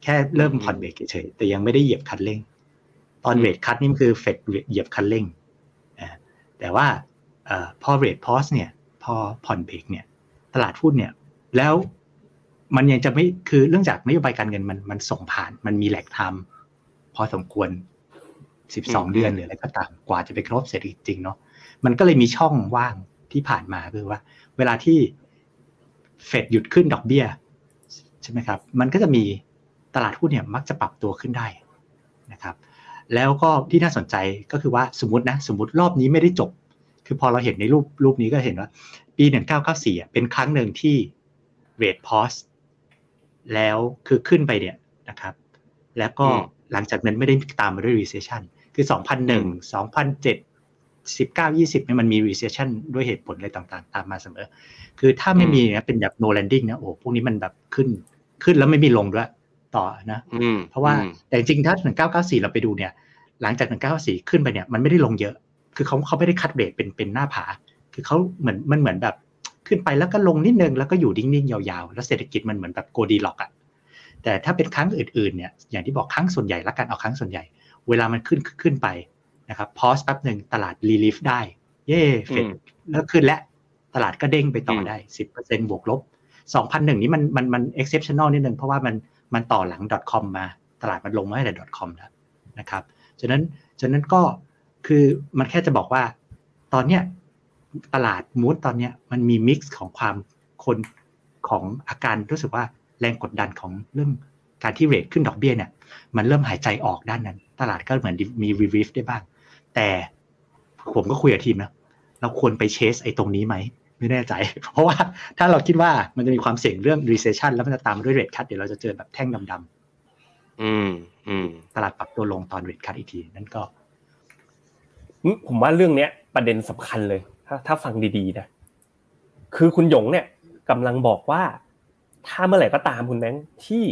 แค่เริ่มผ่อนเบรกเฉยๆแต่ยังไม่ได้เหยียบคันเร่ง ตอนอืมเรทคัทนี่มันคือเฟดเหยียบคันเร่งอ่าแต่ว่าเออพอเรทพอสเนี่ย พอผ่อนเบรกเนี่ย ตลาดหุ้นเนี่ย แล้ว มันยังจะไม่คือเรื่องจากนโยบายการเงินมันมันส่งผ่านมันมีแหลกไทม์พอสมควร12เดือนหรืออะไรก็ตามกว่าจะไปครบเศรษฐกิจจริงเนาะมันก็เลยมีช่องว่างที่ผ่านมาคือว่า เวลาที่เฟดหยุดขึ้นดอกเบี้ยใช่ไหมครับ มันก็จะมีตลาดหุ้นเนี่ยมักจะปรับตัวขึ้นได้นะครับ แล้วก็ที่น่าสนใจก็คือว่าสมมตินะสมมติรอบนี้ไม่ได้จบ คือพอเราเห็นในรูปรูปนี้ก็เห็นว่า ปี 1994อะเป็นครั้งหนึ่งที่เรทพอส แล้วคือขึ้นไปเนี่ยนะครับ แล้วก็หลังจากนั้นไม่ได้ตามมาด้วย recession คือ 2001 2007 19 20เนี่ยมันมี recession ด้วยเหตุผลอะไรต่างๆ ตามมาเสมอ คือถ้าไม่มีเนี่ยเป็นแบบ no landing นะโอ้พวกนี้มันแบบขึ้นขึ้นแล้วไม่มีลงด้วยต่อนะอืมเพราะว่าอืมแต่จริงๆถ้า 1994 เราไปดูเนี่ย หลังจาก 1994 ขึ้นไปเนี่ยมันไม่ได้ลงเยอะ คือเขาเขาไม่ได้ cut rate เป็นเป็นหน้าผา คือเขาเหมือนมันเหมือนแบบ ขึ้นไปแล้วก็ลงนิดนึงแล้วก็อยู่นิ่งๆยาวๆ แล้วเศรษฐกิจมันเหมือนแบบ Goldilocks อะแต่ถ้าเป็นครั้งอื่นๆเนี่ยอย่างที่บอกครั้งส่วนใหญ่ละกันเอาครั้งส่วนใหญ่ เวลามันขึ้นขึ้นไปนะครับ pause แป๊บหนึ่งตลาด relief ได้ เย่เฟดอืมแล้วขึ้นและตลาดก็เด้งไปต่ออมได้10%บวกลบ2001นี้มันมันมัน exceptional นิดนึงเพราะว่ามันมันต่อหลัง .com มา ตลาดมันลงมาตั้งแต่ .com แล้วนะครับฉะนั้นฉะนั้นก็คือมันแค่จะบอกว่า ตอนเนี้ย ตลาดมูดตอนเนี้ยมันมีมิกซ์ของความคนของอาการรู้สึกว่าแรงกดดันของเรื่องการที่เรทขึ้นดอกเบี้ยเนี่ย มันเริ่มหายใจออกด้านนั้น ตลาดก็เหมือนมีรีวิฟได้บ้าง แต่ผมก็คุยกับทีมนะเราควรไปเชสไอ้ตรงนี้ไหมไม่แน่ใจ เพราะว่าถ้าเราคิดว่ามันจะมีความเสี่ยงเรื่อง recession แล้วมันจะตามมาด้วย rate cut เดี๋ยวเราจะเจอแบบแท่งดำอืมอืมๆตลาดปรับตัวลงตอน rate cut อีกที นั่นก็ ผมว่าเรื่องเนี้ย ประเด็นสำคัญเลย ถ้าถ้าฟังดีๆนะคือคุณหยงเนี่ยกำลังบอกว่า ถ้าเมื่อไหร่ก็ตามคุณแบงค์ที่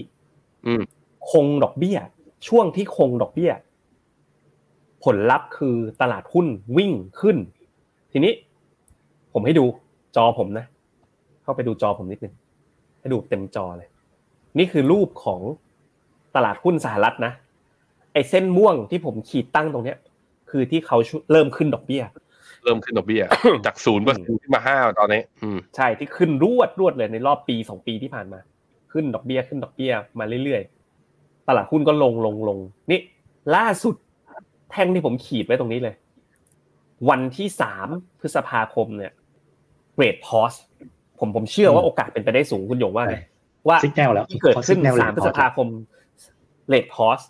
อืมคงดอกเบี้ย ช่วงที่คงดอกเบี้ย ผลลัพธ์คือตลาดหุ้นวิ่งขึ้น ทีนี้ ผมให้ดูจอผมนะ เข้าไปดูจอผมนิดนึงให้ดูเต็มจอเลย นี่คือรูปของตลาดหุ้นสหรัฐนะไอ้เส้นม่วงที่ผมขีดตั้งตรงเนี้ย คือที่เขาชุเริ่มขึ้นดอกเบี้ย เริ่มขึ้นดอกเบี้ย จากศูนย์เปอร์เซ็นต์ขึ้นมาห้าตอนนี้อืมใช่ที่ขึ้นรวดรวดเลยในรอบปีสองปีที่ผ่านมา ขึ้นดอกเบี้ยขึ้นดอกเบี้ยมาเรื่อยๆตลาดหุ้นก็ลงลงลงนี่ล่าสุดแท่งที่ผมขีดไว้ตรงนี้เลย วันที่สามพฤษภาคมเนี่ยเรทพอสผมผมเชื่อว่าอืมโอกาสเป็นไปได้สูงคุณหยงว่าไงว่าซิกแนลแล้วที่เกิดขึ้นพอ signal สามพฤษภาคมเรทพอส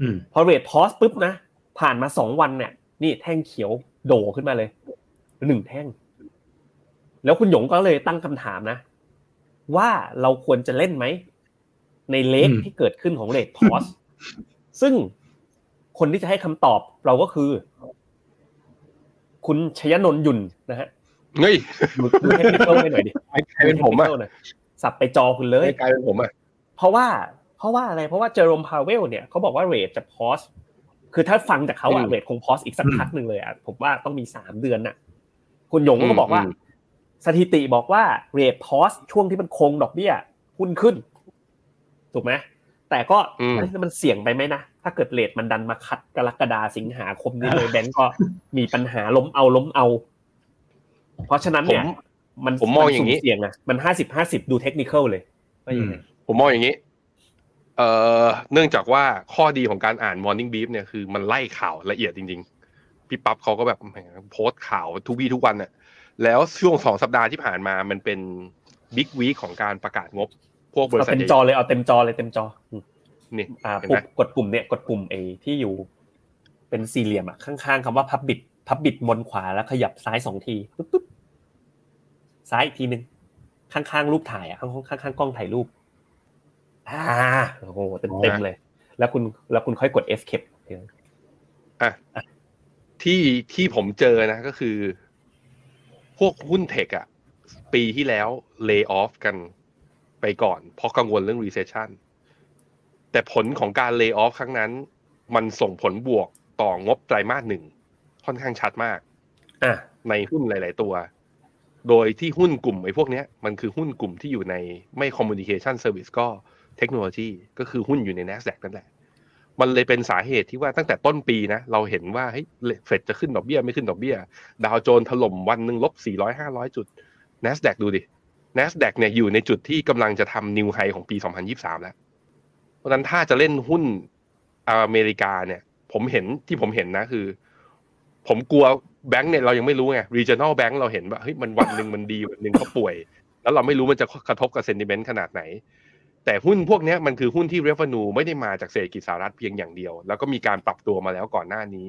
อืมพอเรทพอสปุ๊บนะผ่านมาสองวันเนี่ย นี่แท่งเขียว โดขึ้นมาเลยหนึ่งแท่ง แล้วคุณหยงก็เลยตั้งคำถามนะ ว่าเราควรจะเล่นไหม ในเลกอืมที่เกิดขึ้นของเรทพอสซึ่งคนที่จะให้คำตอบเราก็คือ คุณชยนนท์ยุนนะฮะเฮ้ยดูดูเทคนิคให้หน่อยดิกลายเป็นผมอะดู technical หน่อยสับไปจอคุณเลยกลายเป็นผมอะเพราะว่า เพราะว่าอะไร เพราะว่าเจอร์โรมพาวเวลเนี่ยเขาบอกว่าเรทจะพอส คือถ้าฟังจากเขาอะเรทคงพอสอีกสักพักหนึ่งเลยอะผมว่าต้องมีสามเดือนน่ะ คุณหยงก็บอกว่า สถิติบอกว่าเรทพอสช่วงที่มันคงดอกเบี้ยหุ้นขึ้น ถูกไหมแต่ก็อืมเอ้ยมันเสี่ยงไปไหมนะ ถ้าเกิดเรทมันดันมาคัดกรกฎาสิงหาคมนี้เลยแบงก์ก็มีปัญหาล้มเอาล้มเอา เพราะฉะนั้นเนี่ยผมมันผมมองอย่างนี้สุ่เสี่ยงนะมันห้าสิบห้าสิบดูเทคนิคเลยว่ายังไงผมมองอย่างนี้ เอ่อเนื่องจากว่าข้อดีของการอ่าน Morning Brief เนี่ยคือมันไล่ข่าวละเอียดจริง ๆ พี่ปั๊บเขาก็แบบแหมโพสต์ข่าวทุกวี่ทุกวันน่ะแล้วช่วงสองสัปดาห์ที่ผ่านมามันเป็นบิ๊กวีคของการประกาศงบ พวกบริเอาษัทเต็มจอเลยเอาเต็มจอเลยเต็มจออืมนี่อ่าเห็นปุ่ไหมมกดปุ่มเนี่ยกดปุ่มเอที่อยู่ เป็นสี่เหลี่ยมอะข้างๆคำว่าพับบิดพับบิดบนขวาแล้วขยับซ้ายสองทีปุ๊บปุ๊บซ้ายอีกทีหนึ่งข้างๆรูปถ่ายอะข้างๆข้างๆกล้องถ่ายรูป อ่าโอ้โหเต็มเต็มๆเลย แล้วคุณแล้วคุณค่อยกด escape อะที่ที่ผมเจอนะก็คือ พวกหุ้นเทคอะปีที่แล้วเลิกออฟกันไปก่อน เพราะกังวลเรื่อง recession แต่ผลของการเลิกออฟครั้งนั้น มันส่งผลบวกต่องบไตรมาสหนึ่งค่อนข้างชัดมากอะในหุ้นหลาย ๆ ตัว โดยที่หุ้นกลุ่มไอ้พวกเนี้ย มันคือหุ้นกลุ่มที่อยู่ในไม่ communication service ก็ เทคโนโลยีก็คือหุ้นอยู่ใน NASDAQ นั่นแหละ มันเลยเป็นสาเหตุที่ว่าตั้งแต่ต้นปีนะ เราเห็นว่าเฮ้ยเฟดจะขึ้นดอกเบี้ยไม่ขึ้นดอกเบี้ย ดาวโจนส์ถล่มวันหนึ่งลบ 400 500 จุด NASDAQ ดูดิ NASDAQ เนี่ยอยู่ในจุดที่กำลังจะทำนิวไฮของปี 2023 แล้ว เพราะฉะนั้นถ้าจะเล่นหุ้นอเมริกาเนี่ย ผมเห็นที่ผมเห็นนะคือ ผมกลัวแบงก์เนี่ยเรายังไม่รู้ไง regional bank เราเห็นว่าเฮ้ยมันวันหนึ่งมันดีวันหนึ่งเขาป่วย แล้วเราไม่รู้มันจะกระทบกับ sentiment ขนาดไหน แต่หุ้นพวกนี้มันคือหุ้นที่ revenue ไม่ได้มาจากเศรษฐกิจสหรัฐเพียงอย่างเดียว แล้วก็มีการปรับตัวมาแล้วก่อนหน้านี้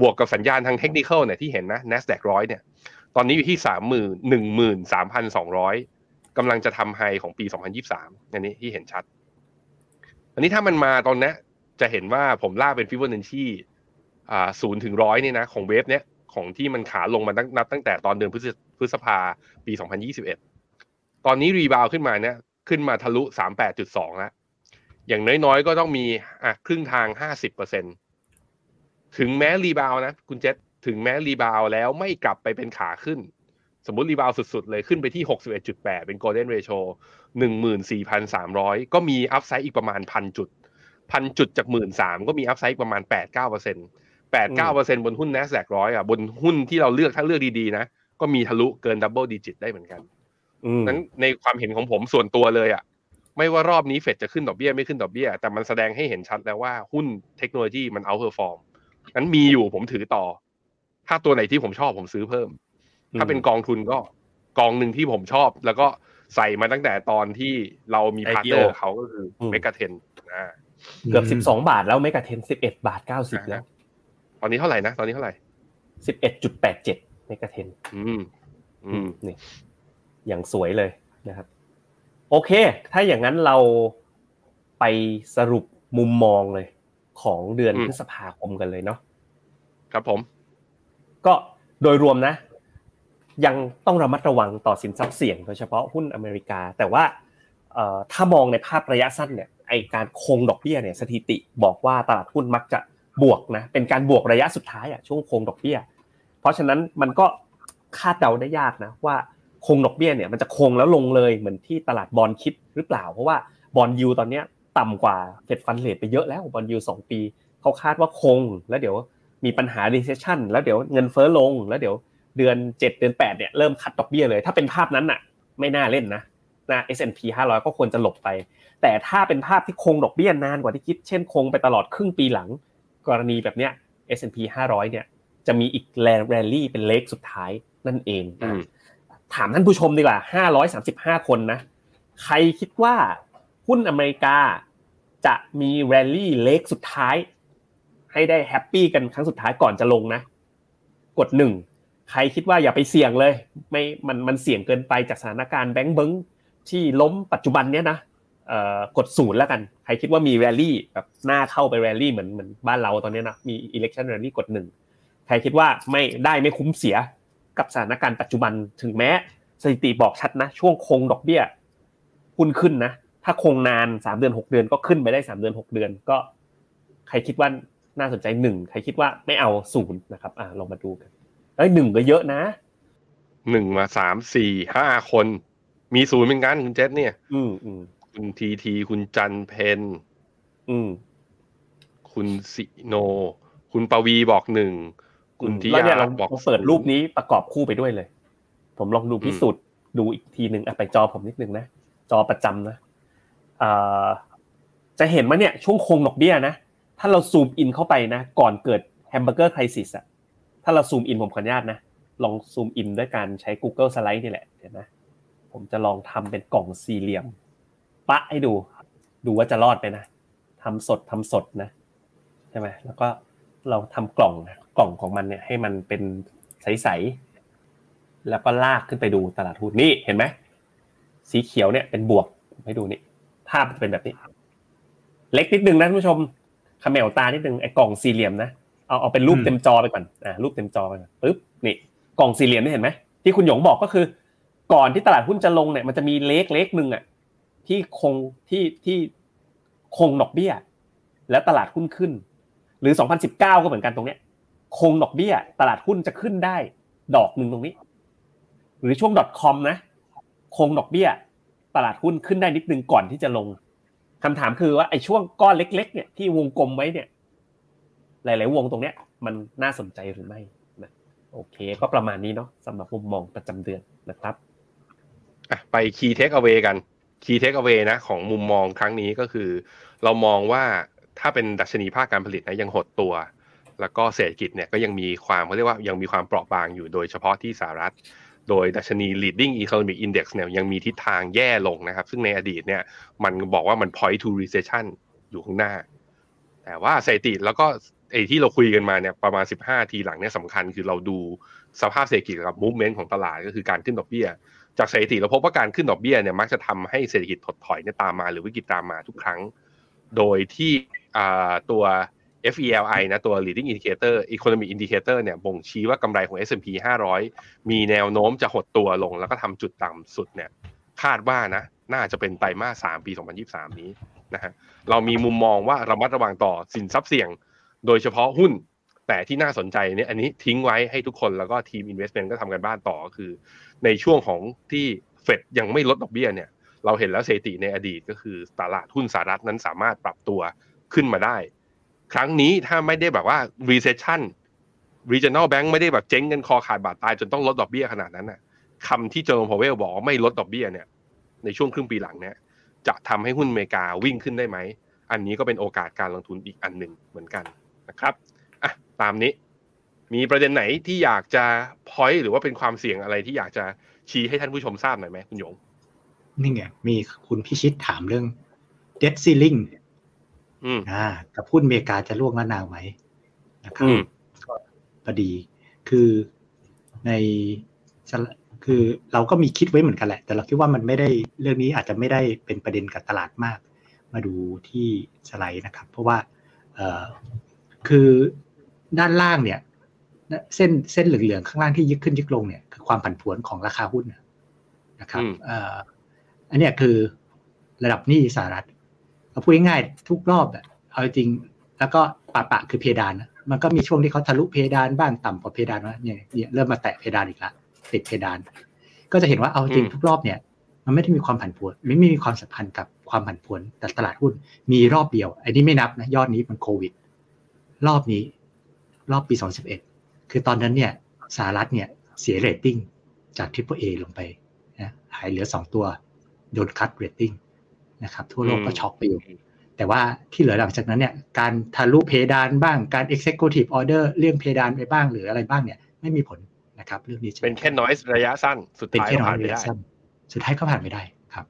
บวกกับสัญญาณทางเทคนิคเนี่ยที่เห็นนะ NASDAQ ร้อยเนี่ยตอนนี้อยู่ที่สามหมื่นหนึ่งหมื่นสามพันสองร้อยกำลังจะทำไฮของปี2023อันนี้ที่เห็นชัด อันนี้ถ้ามันมาตอนนี้จะเห็นว่าผมลากเป็นฟิบอนัชชีอ่าศูนย์ถึงร้อยเนี่ยนะของ wave เนี้ยของที่มันขาลงมาตั้งนับตั้งแต่ตอนเดือนพฤษพฤษภาปี 2021 ตอนนี้ rebound ขึ้นมาเนี่ย ขึ้นมาทะลุ 38.2 แล้ว อย่างน้อยๆ ก็ต้องมีอะครึ่งทาง 50%ถึงแม้ rebound นะ คุณเจษถึงแม้ rebound แล้วไม่กลับไปเป็นขาขึ้น สมมติ rebound สุดๆ เลยขึ้นไปที่ 61.8 เป็น golden ratio 14,300 ก็มี upside อีกประมาณพันจุดพันจุดจากหมื่นสามก็มี upside ประมาณ8-9%แปดเก้าเปอร์เซ็นต์บนหุ้น n a s d a q ร้อยอะบนหุ้นที่เราเลือกถ้าเลือกดีๆนะ ก็มีทะลุเกิน double digit ได้เหมือนกัน นั้นในความเห็นของผมส่วนตัวเลยอะไม่ว่ารอบนี้เฟดจะขึ้นดอกเบี้ยไม่ขึ้นดอกเบี้ย แต่มันแสดงให้เห็นชัดแล้วว่าหุ้นเทคโนโลยีมัน outperformนั้นมีอยู่ผมถือต่อ ถ้าตัวไหนที่ผมชอบผมซื้อเพิ่ม ถ้าเป็นกองทุนก็กองหนึ่งที่ผมชอบ แล้วก็ใส่มาตั้งแต่ตอนที่เรามี partner เขาก็คือ MEGA10 นะเกือบสิบสองบาทแล้ว MEGA10 สิบเอ็ดบาทเก้าสิบแล้วตอนนี้เท่าไหร่นะ ตอนนี้เท่าไหร่สิบเอ็ดจุดแปดเจ็ด MEGA10 อืม อืมนี่ อย่างสวยเลยนะครับ โอเค ถ้าอย่างนั้นเราไปสรุปมุมมองเลย ของเดือนอืมพฤษภาคมกันเลยเนาะครับผม ก็โดยรวมนะ ยังต้องระมัดระวังต่อสินทรัพย์เสี่ยงโดยเฉพาะหุ้นอเมริกา แต่ว่าเอ่อถ้ามองในภาพระยะสั้นเนี่ยไอการคงดอกเบี้ยเนี่ยสถิติบอกว่าตลาดหุ้นมักจะบวกนะเป็นการบวกระยะสุดท้ายอะช่วงคงดอกเบี้ย เพราะฉะนั้นมันก็คาดเดาได้ยากนะว่า คงดอกเบี้ยเนี่ยมันจะคงแล้วลงเลยเหมือนที่ตลาดบอลคิดหรือเปล่า เพราะว่าบอลยูตอนเนี้ยต่ำกว่าเฟดฟันเลทไปเยอะแล้วบอลยูสองปีเขาคาดว่าคง แล้วเดี๋ยวมีปัญหา recession แล้วเดี๋ยวเงินเฟ้อลงแล้วเดี๋ยวเดือน 7 เดือน8เนี่ยเริ่มคัดดอกเบี้ยเลย ถ้าเป็นภาพนั้นน่ะ ไม่น่าเล่นนะนะ S&P 500 ก็ควรจะหลบไป แต่ถ้าเป็นภาพที่คงดอกเบี้ยนานกว่าที่คิด เช่นคงไปตลอดครึ่งปีหลัง กรณีแบบเนี้ย S&P 500 เนี่ยจะมีอีกแรลลี่เป็นเลขสุดท้ายนั่นเองอ ถามท่านผู้ชมดีกว่า535คนนะ ใครคิดว่าหุ้นอเมริกาจะมี rally leg สุดท้าย ให้ได้ happy กันครั้งสุดท้ายก่อนจะลงนะ กดหนึ่งใครคิดว่าอย่าไปเสี่ยงเลย ไม่มันมันเสี่ยงเกินไปจากสถานการณ์แบงก์เบิงที่ล้มปัจจุบันเนี้ยนะเอ่อกดศูนย์แล้วกัน ใครคิดว่ามีแรลลี่แบบน่าเข้าไปแรลลี่เหมือนเหมือนบ้านเราตอนเนี้ยนะมี election rally กดหนึ่งใครคิดว่าไม่ได้ไม่คุ้มเสีย กับสถานการณ์ปัจจุบันถึงแม้สถิติบอกชัดนะ ช่วงคงดอกเบี้ยหุ้นขึ้นนะ ถ้าคงนานสามเดือนหกเดือนก็ขึ้นไปได้สามเดือนหกเดือน ก็ ใครคิดว่าน่าสนใจหนึ่งใครคิดว่าไม่เอาศูนย์นะครับ อ่าลองมาดูกันเอ้ยหนึ่งก็เยอะนะหนึ่งมาสามสี่ห้าคน มีศูนย์เป็นกันคุณเจษเนี่ย อืมอืมคุณทีที คุณจันเพนอืมคุณสิโน คุณปวีบอกหนึ่ง คุณทิแล้วยาเนี่ยเราบอกเปิดรูปนี้ประกอบคู่ไปด้วยเลย ผมลองดูพิสูจน์ดูอีกทีหนึ่งอะไปจอผมนิดนึงนะจอประจำนะเอ่อจะเห็นว่าเนี่ยช่วงคงดอกเบี้ยนะ ถ้าเรา zoom in เข้าไปนะ ก่อนเกิด hamburger crisis อะถ้าเรา zoom in ผมขออนุญาตนะลอง zoom in ด้วยการใช้ Google Slide นี่แหละเดี๋ยวนะผมจะลองทำเป็นกล่องสี่เหลี่ยม ปะให้ดู ดูว่าจะรอดไปนะทำสดทำสดนะใช่ไหมแล้วก็เราทำกล่องนะ กล่องของมันเนี่ยให้มันเป็นใสๆแล้วก็ลากขึ้นไปดูตลาดหุ้นนี่เห็นไหมสีเขียวเนี่ยเป็นบวกให้ดูนี่ภาพจะเป็นแบบนี้ เล็กนิดนึงนะท่านผู้ชมเขมวตานิดนึงไอ้กล่องสี่เหลี่ยมนะเอาเอาเป็นรูปอืมเต็มจอไปก่อนอ่ารูปเต็มจอไปก่อนปึ๊บนี่กล่องสี่เหลี่ยมนี่เห็นไหมที่คุณหยงบอกก็คือ ก่อนที่ตลาดหุ้นจะลงเนี่ยมันจะมีเลขเลขหนึ่งอะที่คงที่ที่คงดอกเบี้ย แล้วตลาดหุ้นขึ้น หรือ 2019 ก็เหมือนกันตรงเนี้ย คงดอกเบี้ย ตลาดหุ้นจะขึ้นได้ ดอกหนึ่งตรงนี้ หรือช่วง .com นะ คงดอกเบี้ย ตลาดหุ้นขึ้นได้นิดนึงก่อนที่จะลงคำถามคือว่าไอ้ช่วงก้อนเล็ก ๆ เนี่ยที่วงกลมไว้เนี่ย หลาย ๆ วงตรงเนี้ย มันน่าสนใจหรือไม่นะโอเค ก็ประมาณนี้เนาะสำหรับมุมมองประจำเดือนนะครับอะไป key take away กัน key take away นะ ของมุมมองครั้งนี้ก็คือ เรามองว่าถ้าเป็นดัชนีภาคการผลิตนะยังหดตัว แล้วก็เศรษฐกิจเนี่ยก็ยังมีความเขาเรียกว่ายังมีความเปราะบางอยู่โดยเฉพาะที่สหรัฐ โดยดัชนี leading economic index เนี่ยยังมีทิศทางแย่ลงนะครับ ซึ่งในอดีตเนี่ยมันบอกว่ามัน point to recession อยู่ข้างหน้า แต่ว่าสถิติแล้วก็ไอ้ที่เราคุยกันมาเนี่ยประมาณ 15 ทีหลังเนี่ยสำคัญคือเราดูสภาพเศรษฐกิจกับ movement ของตลาดก็คือการขึ้นดอกเบี้ย จากสถิติเราพบว่าการขึ้นดอกเบี้ยเนี่ยมักจะทำให้เศรษฐกิจถดถอยเนี่ยตามมาหรือวิกฤตตามมาทุกครั้ง โดยที่ตัว FELI นะตัว leading indicator economic indicator เนี่ยบ่งชี้ว่ากำไรของ S&P 500 มีแนวโน้มจะหดตัวลง แล้วก็ทำจุดต่ำสุดเนี่ยคาดว่านะน่าจะเป็นไตรมาส3ปี 2023 นี้นะฮะเรามีมุมมองว่าระมัดระวังต่อสินทรัพย์เสี่ยง โดยเฉพาะหุ้น แต่ที่น่าสนใจเนี่ยอันนี้ทิ้งไว้ให้ทุกคนแล้วก็ทีม investment ก็ทำกันบ้านต่อคือ ในช่วงของที่เฟดยังไม่ลดดอกเบี้ยเนี่ยเราเห็นแล้วสถิติในอดีตก็คือตลาดหุ้นสหรัฐนั้นสามารถปรับตัวขึ้นมาได้ ครั้งนี้ถ้าไม่ได้แบบว่า recession regional bank ไม่ได้แบบเจ๊งกันคอขาดบาดตายจนต้องลดดอกเบี้ยขนาดนั้นน่ะคำที่เจอร์มพาวเวลบอกไม่ลดดอกเบี้ยเนี่ย ในช่วงครึ่งปีหลังเนี่ย จะทำให้หุ้นอเมริกาวิ่งขึ้นได้ไหม อันนี้ก็เป็นโอกาสการลงทุนอีกอันหนึ่งเหมือนกันนะครับอะตามนี้ มีประเด็นไหนที่อยากจะพอยหรือว่าเป็นความเสี่ยงอะไรที่อยากจะชี้ให้ท่านผู้ชมทราบหน่อยไหมคุณหยงนี่ไงมีคุณพิชิตถามเรื่อง debt ceiling อืมอ่ากับหุ้นอเมริกาจะล่วงละนาวไหมนะครับอืมก็พอดีคือในคือเราก็มีคิดไว้เหมือนกันแหละ แต่เราคิดว่ามันไม่ได้เรื่องนี้อาจจะไม่ได้เป็นประเด็นกับตลาดมาก มาดูที่สไลด์นะครับ เพราะว่าเออคือด้านล่างเนี่ย เส้นเส้นเหลืองๆข้างล่างที่ยึกขึ้นยึกลงเนี่ยคือความผันผวนของราคาหุ้นนะครับอืมเอ่ออันเนี้ยคือระดับหนี้สหรัฐ เอาพูดง่ายๆทุกรอบอะเอาจริง แล้วก็ปะปะคือเพดานนะมันก็มีช่วงที่เขาทะลุเพดานบ้างต่ำกว่าเพดานว่าเนี่ยเนี่ยเริ่มมาแตะเพดานอีกแล้วติดเพดาน ก็จะเห็นว่าเอาจริงอืมทุกรอบเนี่ย มันไม่ได้มีความผันผวนไม่ไม่มีความสัมพันธ์กับความผันผวนแต่ตลาดหุ้นมีรอบเดียวอันนี้ไม่นับนะยอดนี้มันโควิด รอบนี้ รอบปี 2011 คือตอนนั้นเนี่ยสหรัฐเนี่ยเสียเรตติ้งจาก Triple A ลงไปนะหายเหลือ 2 ตัวโดนคัดเรตติ้ง นะครับทั่วโลกก็ช็อกไปอยู่ แต่ว่าที่เหลือหลังจากนั้นเนี่ยการทะลุเพดานบ้างการ executive order เรื่องเพดานไปบ้างหรืออะไรบ้างเนี่ยไม่มีผลนะครับเรื่องนี้จะเป็นแค่ noise ระยะสั้น สุดเป็นท้ายแค่ก็น้อผ่ายนระไม่ยะได้สั้นสุดท้ายก็ผ่านไม่ได้ครับ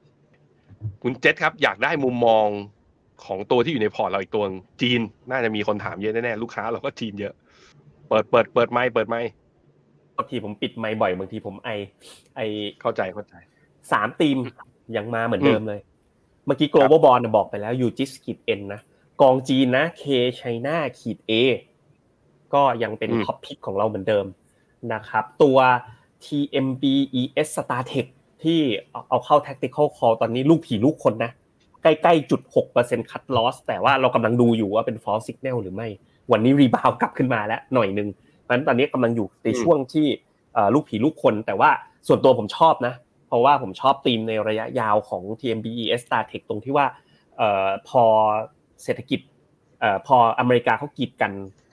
คุณเจษครับอยากได้มุมมองของตัวที่อยู่ในพอร์ตเราอีกตัวหนึ่งจีน น่าจะมีคนถามเยอะแน่ๆลูกค้าเราก็จีนเยอะ เปิดเปิดเปิดไมค์เปิดไมค์บางทีผมปิดไมค์บ่อยบางทีผมไอไอเข้าใจเข้าใจสามทีมยังมาเหมือนเดิมเลยเมื่อกี้ global bond น่ะบอกไปแล้วยูจิสขีด N นะกองจีนนะ K China ขีด A ก็ยังเป็นอืมท็อปพิกของเราเหมือนเดิมนะครับ ตัว TMB ES StarTech ที่เอาเอาเข้า tactical call ตอนนี้ลูกผีลูกคนนะ ใกล้ๆจุด6% cut loss แต่ว่าเรากำลังดูอยู่ว่าเป็น false signal หรือไม่ วันนี้ rebound กลับขึ้นมาแล้วหน่อยหนึงเพราะฉะนั้นตอนนี้กำลังอยู่ในช่วงที่เอ่อลูกผีลูกคน แต่ว่าส่วนตัวผมชอบนะ เพราะว่าผมชอบธีมในระยะยาวของ TMB-ES-StarTech ตรงที่ว่าออพอเศรษฐกิจออพออเมริกาเขากีดกัน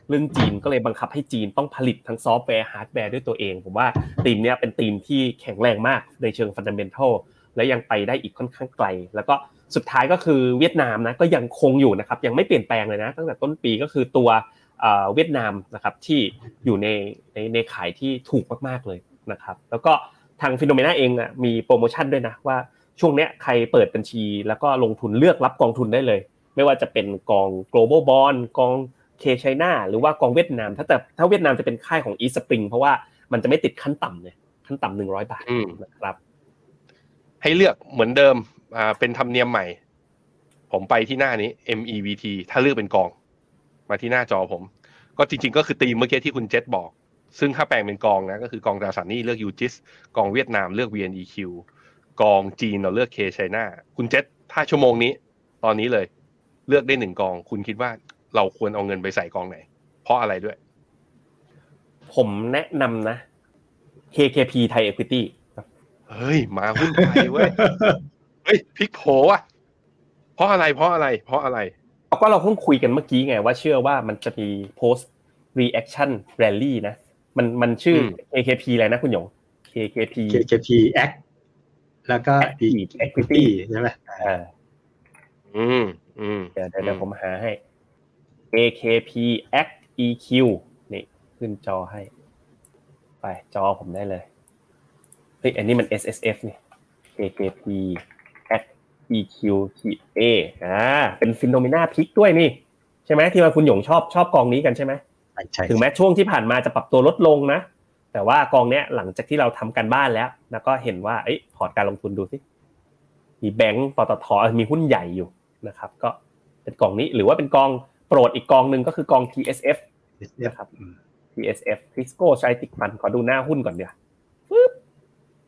เรื่องจีนก็เลยบังคับให้จีนต้องผลิตทั้งซอฟต์แวร์ฮาร์ดแวร์ด้วยตัวเอง ผมว่าธีมเนี้ยเป็นธีมที่แข็งแรงมากในเชิงฟันเดัมเ n นทัลและยังไปได้อีกค่อนข้างไกล แล้วก็สุดท้ายก็คือเวียดนามนะก็ยังคงอยู่นะครับยังไม่เปลี่ยนแปลงเลยนะ ตั้งแต่ต้นปีก็คือตัวเอ่อเวียดนามนะครับที่อยู่ในในในขายที่ถูกมากๆเลยนะครับ แล้วก็ ทางฟิโนเมนาเองอะมีโปรโมชั่นด้วยนะว่าช่วงเนี้ยใครเปิดบัญชี แล้วก็ลงทุนเลือกรับกองทุนได้เลย ไม่ว่าจะเป็นกอง global bond กอง K China หรือว่ากองเวียดนาม ถ้าแต่ถ้าเวียดนามจะเป็นค่ายของ East Spring เพราะว่ามันจะไม่ติดขั้นต่ำเลยขั้นต่ำหนึ่งร้อยบาทอืมนะครับ ให้เลือกเหมือนเดิมอ่าเป็นธรรมเนียมใหม่ ผมไปที่หน้านี้ MEVT ถ้าเลือกเป็นกอง มาที่หน้าจอผม ก็จริง ๆ ก็คือตีมเมื่อกี้ที่คุณเจษบอก ซึ่งถ้าแปลงเป็นกองนะก็คือกองตราสารหนี้เลือกยูจิสกองเวียดนามเลือก VNEQ กองจีนเราเลือกเคไชน่าคุณเจษถ้าชั่วโมงนี้ ตอนนี้เลย เลือกได้หนึ่งกอง คุณคิดว่าเราควรเอาเงินไปใส่กองไหน เพราะอะไรด้วย ผมแนะนำนะ KKP Thai Equity เฮ้ย มาหุ้นไทยเว้ยเฮ้ยพลิกโผอะเพราะอะไรเพราะอะไร เพราะอะไรก็เราเพิ่งคุยกันเมื่อกี้ไงว่าเชื่อว่ามันจะมี post reaction rally นะ มันมันชื่อม KKP อะไรนะคุณหยง KKP KKP Act แล้วก็ Active Equity Equity ใช่ไหมอ่าอืมอืมเดี๋ยวเดี๋ยวเดี๋ยวอืมผมหาให้ AKP Act EQ นี่ขึ้นจอให้ ไปจอผมได้เลยเฮ้ยอันนี้มัน SSF นี่ KKP Act EQ ขีด A อ่าเป็น Finnomena Pick ด้วยนี่ ใช่ไหมที่ว่าคุณหยงชอบชอบกองนี้กันใช่ไหมใช่ใช่ ถึงแม้ช่วงที่ผ่านมาจะปรับตัวลดลงนะ แต่ว่ากองเนี้ยหลังจากที่เราทำการบ้านแล้ว แล้วก็เห็นว่าเอ้ยพอร์ตการลงทุนดูสิมีแบงก์ปตทมีหุ้นใหญ่อยู่นะครับ ก็เป็นกองนี้หรือว่าเป็นกองโปรดอีกกองหนึ่งก็คือกอง TSF นะครับ TSF Tisco Strategic Fund ขอดูหน้าหุ้นก่อนเดี๋ยวปึ๊บ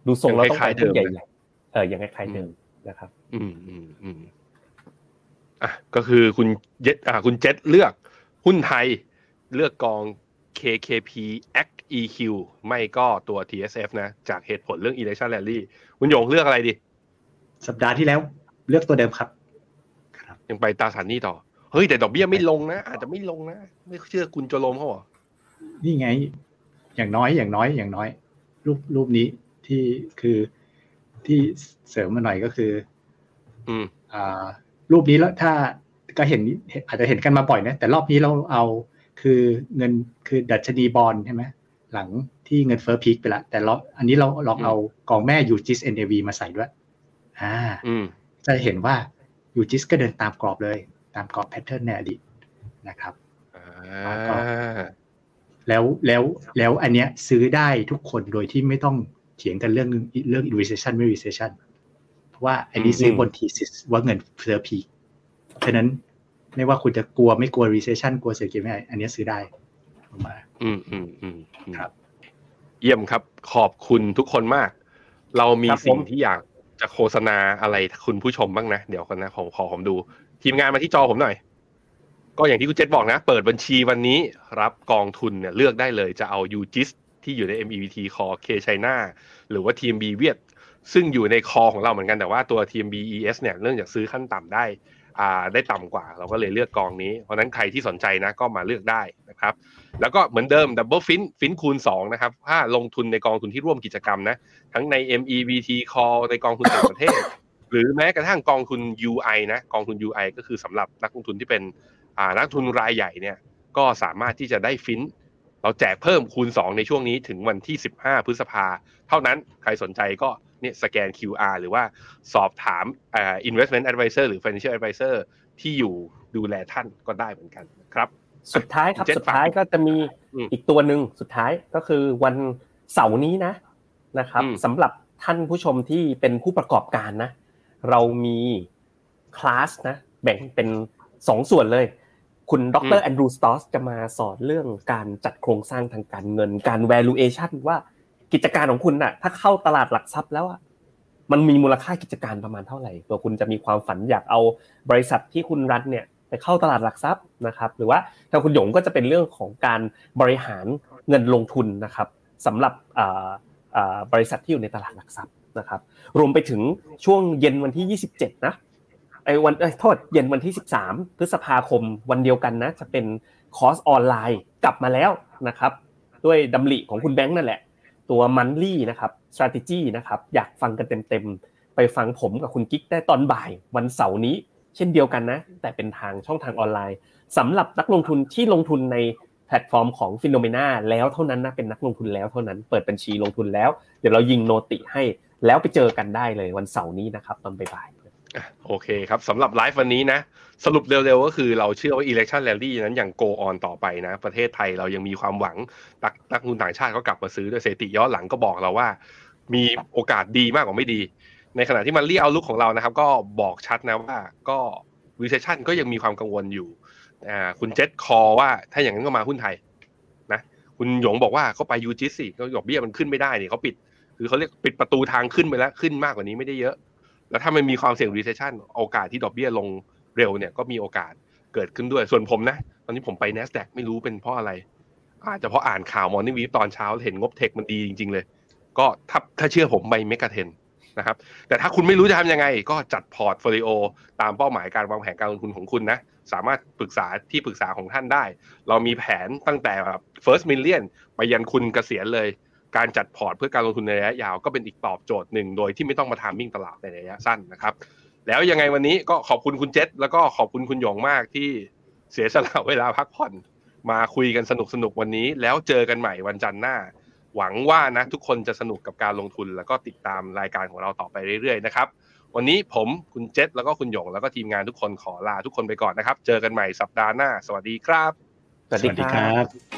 ดูทรงแล้วต้องการหุ้นใหญ่ๆเออยังคล้ายๆเดิมนะครับ อืมอืมอืมอะก็คือคุณเจษอ่าคุณเจษเลือกหุ้นไทย เลือกกอง KKP XEQ ไม่ก็ตัว TSF นะ จากเหตุผลเรื่อง election rally คุณหยงเลือกอะไรดี สัปดาห์ที่แล้วเลือกตัวเดิมครับครับยังไปตราสารหนี้ต่อ เฮ้ย แต่ดอกเบี้ยไม่ลงนะ อาจจะไม่ลงนะ ไม่เชื่อคุณโจโลมเขาเหรอ นี่ไง อย่างน้อยอย่างน้อยอย่างน้อย รูปรูปนี้ที่คือที่เสริมมาหน่อยก็คือ อืม อ่า รูปนี้แล้วถ้าก็เห็นอาจจะเห็นกันมาบ่อยนะ แต่รอบนี้เราเอา คือเงินคือดัชนีบอลใช่ไหมหลังที่เงินเฟ้อพีคไปละแต่รอบอันนี้เราลองเอากองแม่ยูจิส NAV มาใส่ด้วย อ่าอืมจะเห็นว่ายูจิสก็เดินตามกรอบเลย ตามกรอบแพทเทิร์นในอดีตนะครับอ่าแล้วแล้วแล้วอันเนี้ยซื้อได้ทุกคนโดยที่ไม่ต้องเถียงกันเรื่องเรื่อง recession ไม่ recession เพราะว่าอันนี้ซื้อบน thesis ว่าเงินเฟ้อพีคฉะนั้น ไม่ว่าคุณจะกลัวไม่กลัว recession กลัวเศรษฐกิจไม่อันนี้ซื้อได้ออกมาอืมอืมอืมอืมครับ เยี่ยมครับ ขอบคุณทุกคนมาก เรามีครับผมสิ่งที่อยากจะโฆษณาอะไรคุณผู้ชมบ้างนะ เดี๋ยวกันนะขอขอผมดู ทีมงานมาที่จอผมหน่อย ก็อย่างที่คุณเจษบอกนะ เปิดบัญชีวันนี้รับกองทุนเนี่ยเลือกได้เลยจะเอา u g i s ที่อยู่ใน MEVT Core K China หรือว่า TMB เวียดซึ่งอยู่ในคอของเราเหมือนกันแต่ว่าตัว TMB ES เนี่ยเนื่องจากซื้อขั้นต่ำได้ ได้ต่ำกว่า เราก็เลยเลือกกองนี้ เพราะนั้นใครที่สนใจนะก็มาเลือกได้นะครับ แล้วก็เหมือนเดิม Double Fin ฟินคูณ2นะครับ ถ้าลงทุนในกองทุนที่ร่วมกิจกรรมนะ ทั้งใน MEVT Call ในกองทุนต่างประเทศ หรือแม้กระทั่งกองทุน UI นะ กองทุน UI ก็คือสำหรับนักลงทุนที่เป็นนักทุนรายใหญ่เนี่ย ก็สามารถที่จะได้ฟิน เราแจกเพิ่มคูณ 2 ในช่วงนี้ถึงวันที่ 15 พฤษภา เท่านั้นใครสนใจก็เนี่ยสแกน QR หรือว่าสอบถามอ่า investment advisor หรือ financial advisor ที่อยู่ดูแลท่านก็ได้เหมือนกันครับสุดท้ายครับเจ็ดสุดท้ายฝากก็จะมีอืมอีกตัวหนึ่งสุดท้ายก็คือวันเสาร์นี้นะนะครับอืมสำหรับท่านผู้ชมที่เป็นผู้ประกอบการนะ เรามีคลาสนะแบ่งเป็นสองส่วนเลย คุณดรแอนดรูสตอสจะมาสอนเรื่องการจัดโครงสร้างทางการเงินการ valuation ว่ากิจการของคุณน่ะ ถ้าเข้าตลาดหลักทรัพย์แล้วอะมันมีมูลค่ากิจการประมาณเท่าไหร่ตัวคุณจะมีความฝันอยากเอาบริษัทที่คุณรันเนี่ยไปเข้าตลาดหลักทรัพย์นะครับ หรือว่าทางคุณหยงก็จะเป็นเรื่องของการบริหารเงินลงทุนนะครับสำหรับอ่าอ่าบริษัทที่อยู่ในตลาดหลักทรัพย์นะครับ รวมไปถึงช่วงเย็นวันที่ 27 นะ ไอ้วันโทษเย็นวันที่ 13 พฤษภาคมวันเดียวกันนะ จะเป็นคอร์สออนไลน์กลับมาแล้วนะครับ ด้วยดำริของคุณแบงค์นั่นแหละ ตัว monthly นะครับ strategy นะครับ อยากฟังกันเต็มๆ ไปฟังผมกับคุณกิ๊กได้ตอนบ่ายวันเสาร์นี้ เช่นเดียวกันนะ แต่เป็นทางช่องทางออนไลน์สำหรับนักลงทุนที่ลงทุนในแพลตฟอร์มของ Finnomena แล้วเท่านั้นนะเป็นนักลงทุนแล้วเท่านั้นเปิดบัญชีลงทุนแล้ว เดี๋ยวเรายิง noti ให้แล้วไปเจอกันได้เลยวันเสาร์นี้นะครับตอนบ่าย โอเคครับสำหรับไลฟ์วันนี้นะ สรุปเร็วๆก็คือเราเชื่อว่า election rally นั้นยัง go on ต่อไปนะ ประเทศไทยเรายังมีความหวังนักนักลงทุนต่างชาติก็กลับมาซื้อด้วยเสถิติย้อนหลังก็บอกเราว่า มีโอกาสดีมากกว่าไม่ดี ในขณะที่มันเรียเอาลุกของเรานะครับ ก็บอกชัดนะว่าก็ recession ก็ยังมีความกังวลอยู่อ่าคุณเจษคอว่าถ้าอย่างนั้นก็มาหุ้นไทยนะคุณหยงบอกว่าก็ไปยูจิสิก็ดอกเบี้ยมันขึ้นไม่ได้นี่เขาปิด คือเขาเรียกปิดประตูทางขึ้นไปแล้วขึ้นมากกว่านี้ไม่ได้เยอะ แล้วถ้ามันมีความเสี่ยง recession โอกาสที่ดอกเบี้ยลงเร็วเนี่ยก็มีโอกาสเกิดขึ้นด้วยส่วนผมนะ ตอนนี้ผมไป NASDAQ ไม่รู้เป็นเพราะอะไร อาจจะเพราะอ่านข่าว Morning Week ตอนเช้าเห็นงบ tech มันดีจริง ๆ เลย ก็ถ้าถ้าเชื่อผมไป MEGA10 นะครับแต่ถ้าคุณไม่รู้จะทำยังไง ก็จัด portfolio ตามเป้าหมายการวางแผนการลงทุนของคุณนะ สามารถปรึกษาที่ปรึกษาของท่านได้ เรามีแผนตั้งแต่แบบ first million ไปยันคุณเกษียณเลย การจัดพอร์ตเพื่อการลงทุนในระยะยาวก็เป็นอีกตอบโจทย์หนึ่งโดยที่ไม่ต้องมา timing ตลาดในระยะสั้นนะครับ แล้วยังไงวันนี้ก็ขอบคุณคุณเจษแล้วก็ขอบคุณคุณหยงมากที่เสียสละเวลาพักผ่อน มาคุยกันสนุกสนุกวันนี้ แล้วเจอกันใหม่วันจันทร์หน้า หวังว่านะทุกคนจะสนุกกับการลงทุน แล้วก็ติดตามรายการของเราต่อไปเรื่อยๆนะครับวันนี้ผมคุณเจษแล้วก็คุณหยงแล้วก็ทีมงานทุกคนขอลาทุกคนไปก่อนนะครับ เจอกันใหม่สัปดาห์หน้า สวัสดีครับ สวัสดีครับ